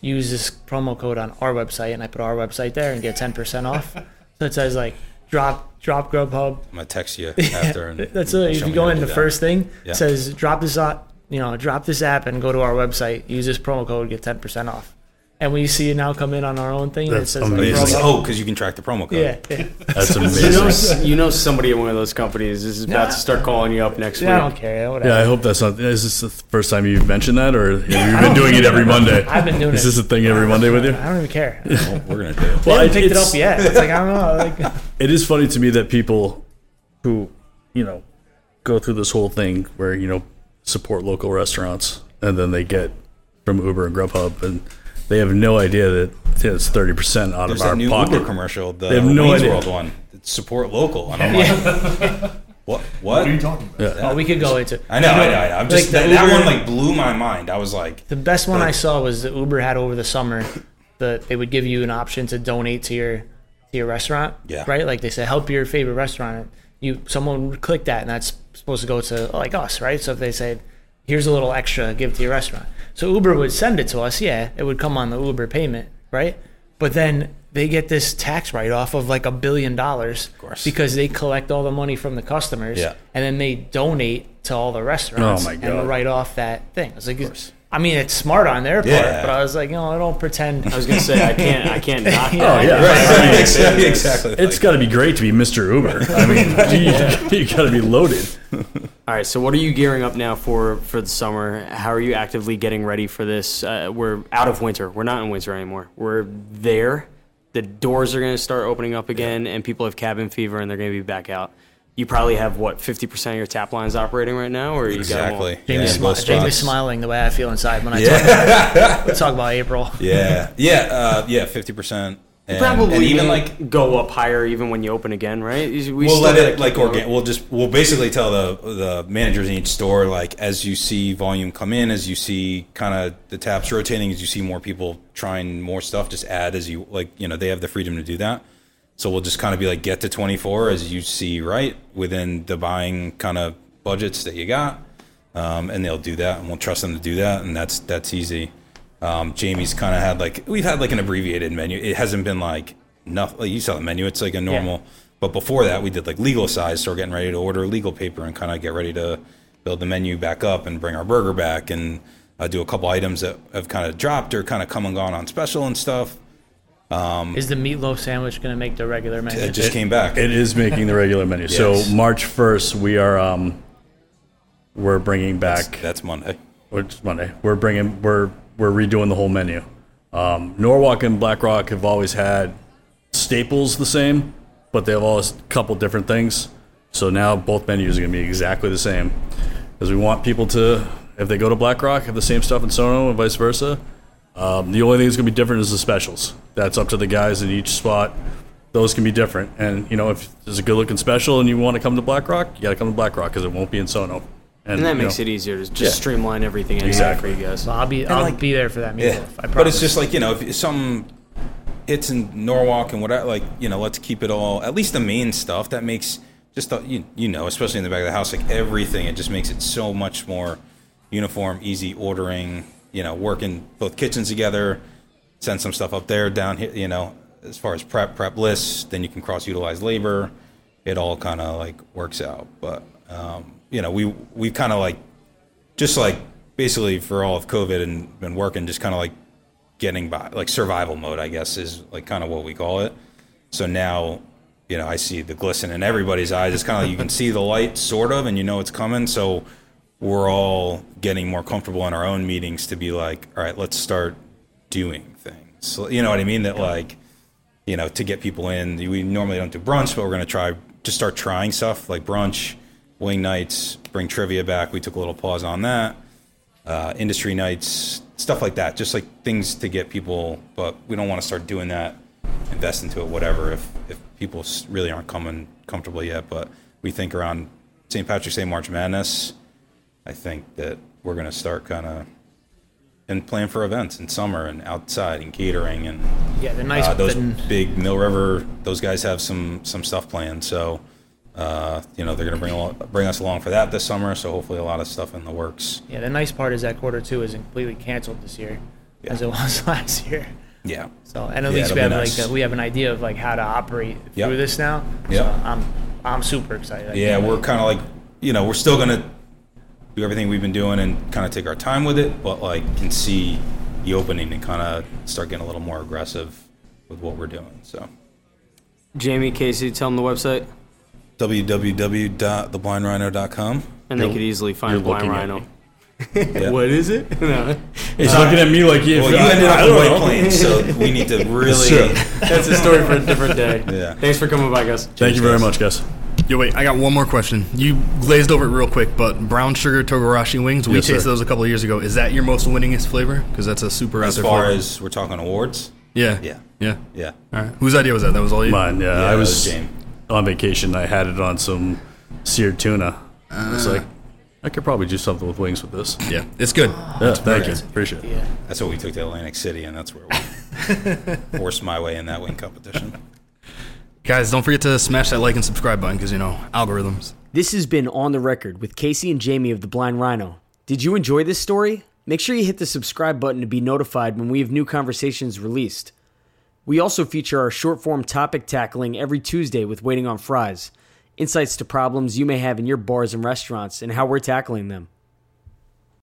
use this promo code on our website and I put our website there and get 10% off. so it says like drop drop Grubhub. I'm gonna text you after. And That's it. If you go in the that. first thing, Yeah. it says drop this app, you know, drop this app and go to our website, use this promo code, get 10% off. And we see it now come in on our own thing, That's it says amazing. It's like, oh, because you can track the promo code. yeah, yeah. That's You know, amazing. you know somebody at one of those companies is about to start calling you up next Yeah, I week. don't care. Whatever. Yeah, I hope that's not. Is this the first time you've mentioned that, or have you have been doing it every Monday? I've been doing Is it. this a thing every Monday with you? I don't even care. Well, we're gonna do it. Well, I haven't picked it up yet. It's like I don't know. Like, it is funny to me that people who, you know, go through this whole thing where you know support local restaurants and then they get from Uber and Grubhub and they have no idea that it's thirty percent out There's of our that new pocket. Uber commercial, the They have no Wayne's idea. World one. It's support local, and I'm like, what? What? What are you talking about? Yeah. oh, we could go into. I know, I know, I know. I'm just Like the that, that one like blew my mind. I was like, The best one I saw was that Uber had over the summer. That they would give you an option to donate to your to your restaurant. Yeah. Right. Like they said, help your favorite restaurant. You someone would click that, and that's supposed to go to like us, right? So if they said, "Here's a little extra, give to your restaurant," so Uber would send it to us. Yeah, it would come on the Uber payment, right? But then they get this tax write off of like a billion dollars because they collect all the money from the customers Yeah. and then they donate to all the restaurants Oh, my and write off that thing. It's like, I mean, it's smart on their part, Yeah. but I was like, you know, I don't pretend. I was gonna say I can't I can't knock Oh yeah, right, exactly. exactly. it's got to be great to be Mr. Uber. I mean, you, you got to be loaded. All right, so what are you gearing up now for for the summer? How are you actively getting ready for this? Uh, we're out of winter. We're not in winter anymore. We're there. The doors are going to start opening up again, and people have cabin fever, and they're going to be back out. You probably have what fifty percent of your tap lines operating right now, or you exactly. got Jamie's, in both smi- Jamie's smiling the way I feel inside when I Yeah. talk, about, talk about April. Yeah, yeah, uh, yeah, fifty percent. And, probably and even like go up higher even when you open again, right? We we'll still let it like organ. We'll just we'll basically tell the the managers in each store like as you see volume come in, as you see kind of the taps rotating, as you see more people trying more stuff, just add as you like. You know, they have the freedom to do that. So we'll just kind of be like get to twenty four as you see right within the buying kind of budgets that you got, um, and they'll do that, and we'll trust them to do that, and that's that's easy. Um, Jamie's kind of had like we've had like an abbreviated menu. It hasn't been like nothing. Like you saw the menu; it's like a normal. But before that, we did like legal size, so we're getting ready to order legal paper and kind of get ready to build the menu back up and bring our burger back and uh, do a couple items that have kind of dropped or kind of come and gone on special and stuff. Is the meatloaf sandwich going to make the regular menu? It just came back. It is making the regular menu. Yes. So March first, we are um, we're bringing back. That's Monday. which Monday. We're bringing we're we're redoing the whole menu. Um, Norwalk and Black Rock have always had staples the same, but they have always a couple different things. So now both menus are going to be exactly the same, because we want people to, if they go to Black Rock, have the same stuff in Sono and vice versa. Um, the only thing that's going to be different is the specials. That's up to the guys in each spot. Those can be different, and you know if there's a good looking special and you want to come to Black Rock, you got to come to Black Rock because it won't be in Sono. And that makes know, it easier to just Yeah. streamline everything in Exactly. for you guys. So I'll be I'll like- be there for that meatloaf. Yeah, I promise. but it's just like you know, if something hits in Norwalk and whatever, like you know, let's keep it all at least the main stuff that makes just the, you you know, especially in the back of the house, like everything, it just makes it so much more uniform, easy ordering. You know, working both kitchens together, send some stuff up there, down here. You know, as far as prep prep lists, then you can cross utilize labor. It all kind of like works out, but um, you know, we we kind of like just like basically for all of COVID and been working, just kind of like getting by, like survival mode, I guess, is like kind of what we call it. So now, you know, I see the glisten in everybody's eyes. It's kind of like you can see the light, sort of, and you know it's coming. So we're all getting more comfortable in our own meetings to be like, all right, let's start doing things. So, you know what I mean? That like, you know, to get people in. We normally don't do brunch, but we're going to try just start trying stuff like brunch, wing nights, bring trivia back. We took a little pause on that. Uh, industry nights, stuff like that. Just like things to get people, but we don't want to start doing that, invest into it, whatever, if, if people really aren't coming comfortable yet. But we think around St. Patrick's Day, March Madness, I think that we're going to start kind of and plan for events in summer and outside and catering and Yeah, the nice. uh, those big Mill River. Those guys have some some stuff planned. So uh, you know they're going to bring al- bring us along for that this summer. So hopefully a lot of stuff in the works. yeah, the nice part is that quarter two isn't completely canceled this year, as it was last year. Yeah. So, and at Yeah, least we have be like a, we have an idea of like how to operate Yep. through this now. Yeah. So I'm I'm super excited. I Yeah, we're wait. kind of like, you know, we're still gonna do everything we've been doing and kind of take our time with it, but like can see the opening and kind of start getting a little more aggressive with what we're doing. So Jamie, Casey, tell them the website, www.theblindrhino.com. and they You're- could easily find you're Blind looking at Rhino. me. Yeah. What is it? no. He's uh, looking at me like you. Well, you ended up in White Plains, so we need to really. Sure. That's a story for a different day. Yeah. Thanks for coming by, guys. Thank you very much, guys. Yo, wait, I got one more question. You glazed over it real quick, but brown sugar togarashi wings, we Yes, sir. tasted those a couple of years ago. Is that your most winningest flavor? Because that's a super As there far flavor. as we're talking awards, yeah, yeah, yeah. yeah. All right. Whose idea was that? That was all you. Mine, yeah. Yeah, I that was was James. On vacation. I had it on some seared tuna. I was ah. like, I could probably do something with wings with this. Yeah, it's good. Yeah, thank you. Appreciate it. Yeah. That's what we took to Atlantic City, and that's where we forced my way in that wing competition. Guys, don't forget to smash that like and subscribe button because you know algorithms. This has been On the Record with Casey and Jamie of the Blind Rhino. Did you enjoy this story? Make sure you hit the subscribe button to be notified when we have new conversations released. We also feature our short form topic tackling every Tuesday with Waiting on Fries, insights to problems you may have in your bars and restaurants, and how we're tackling them.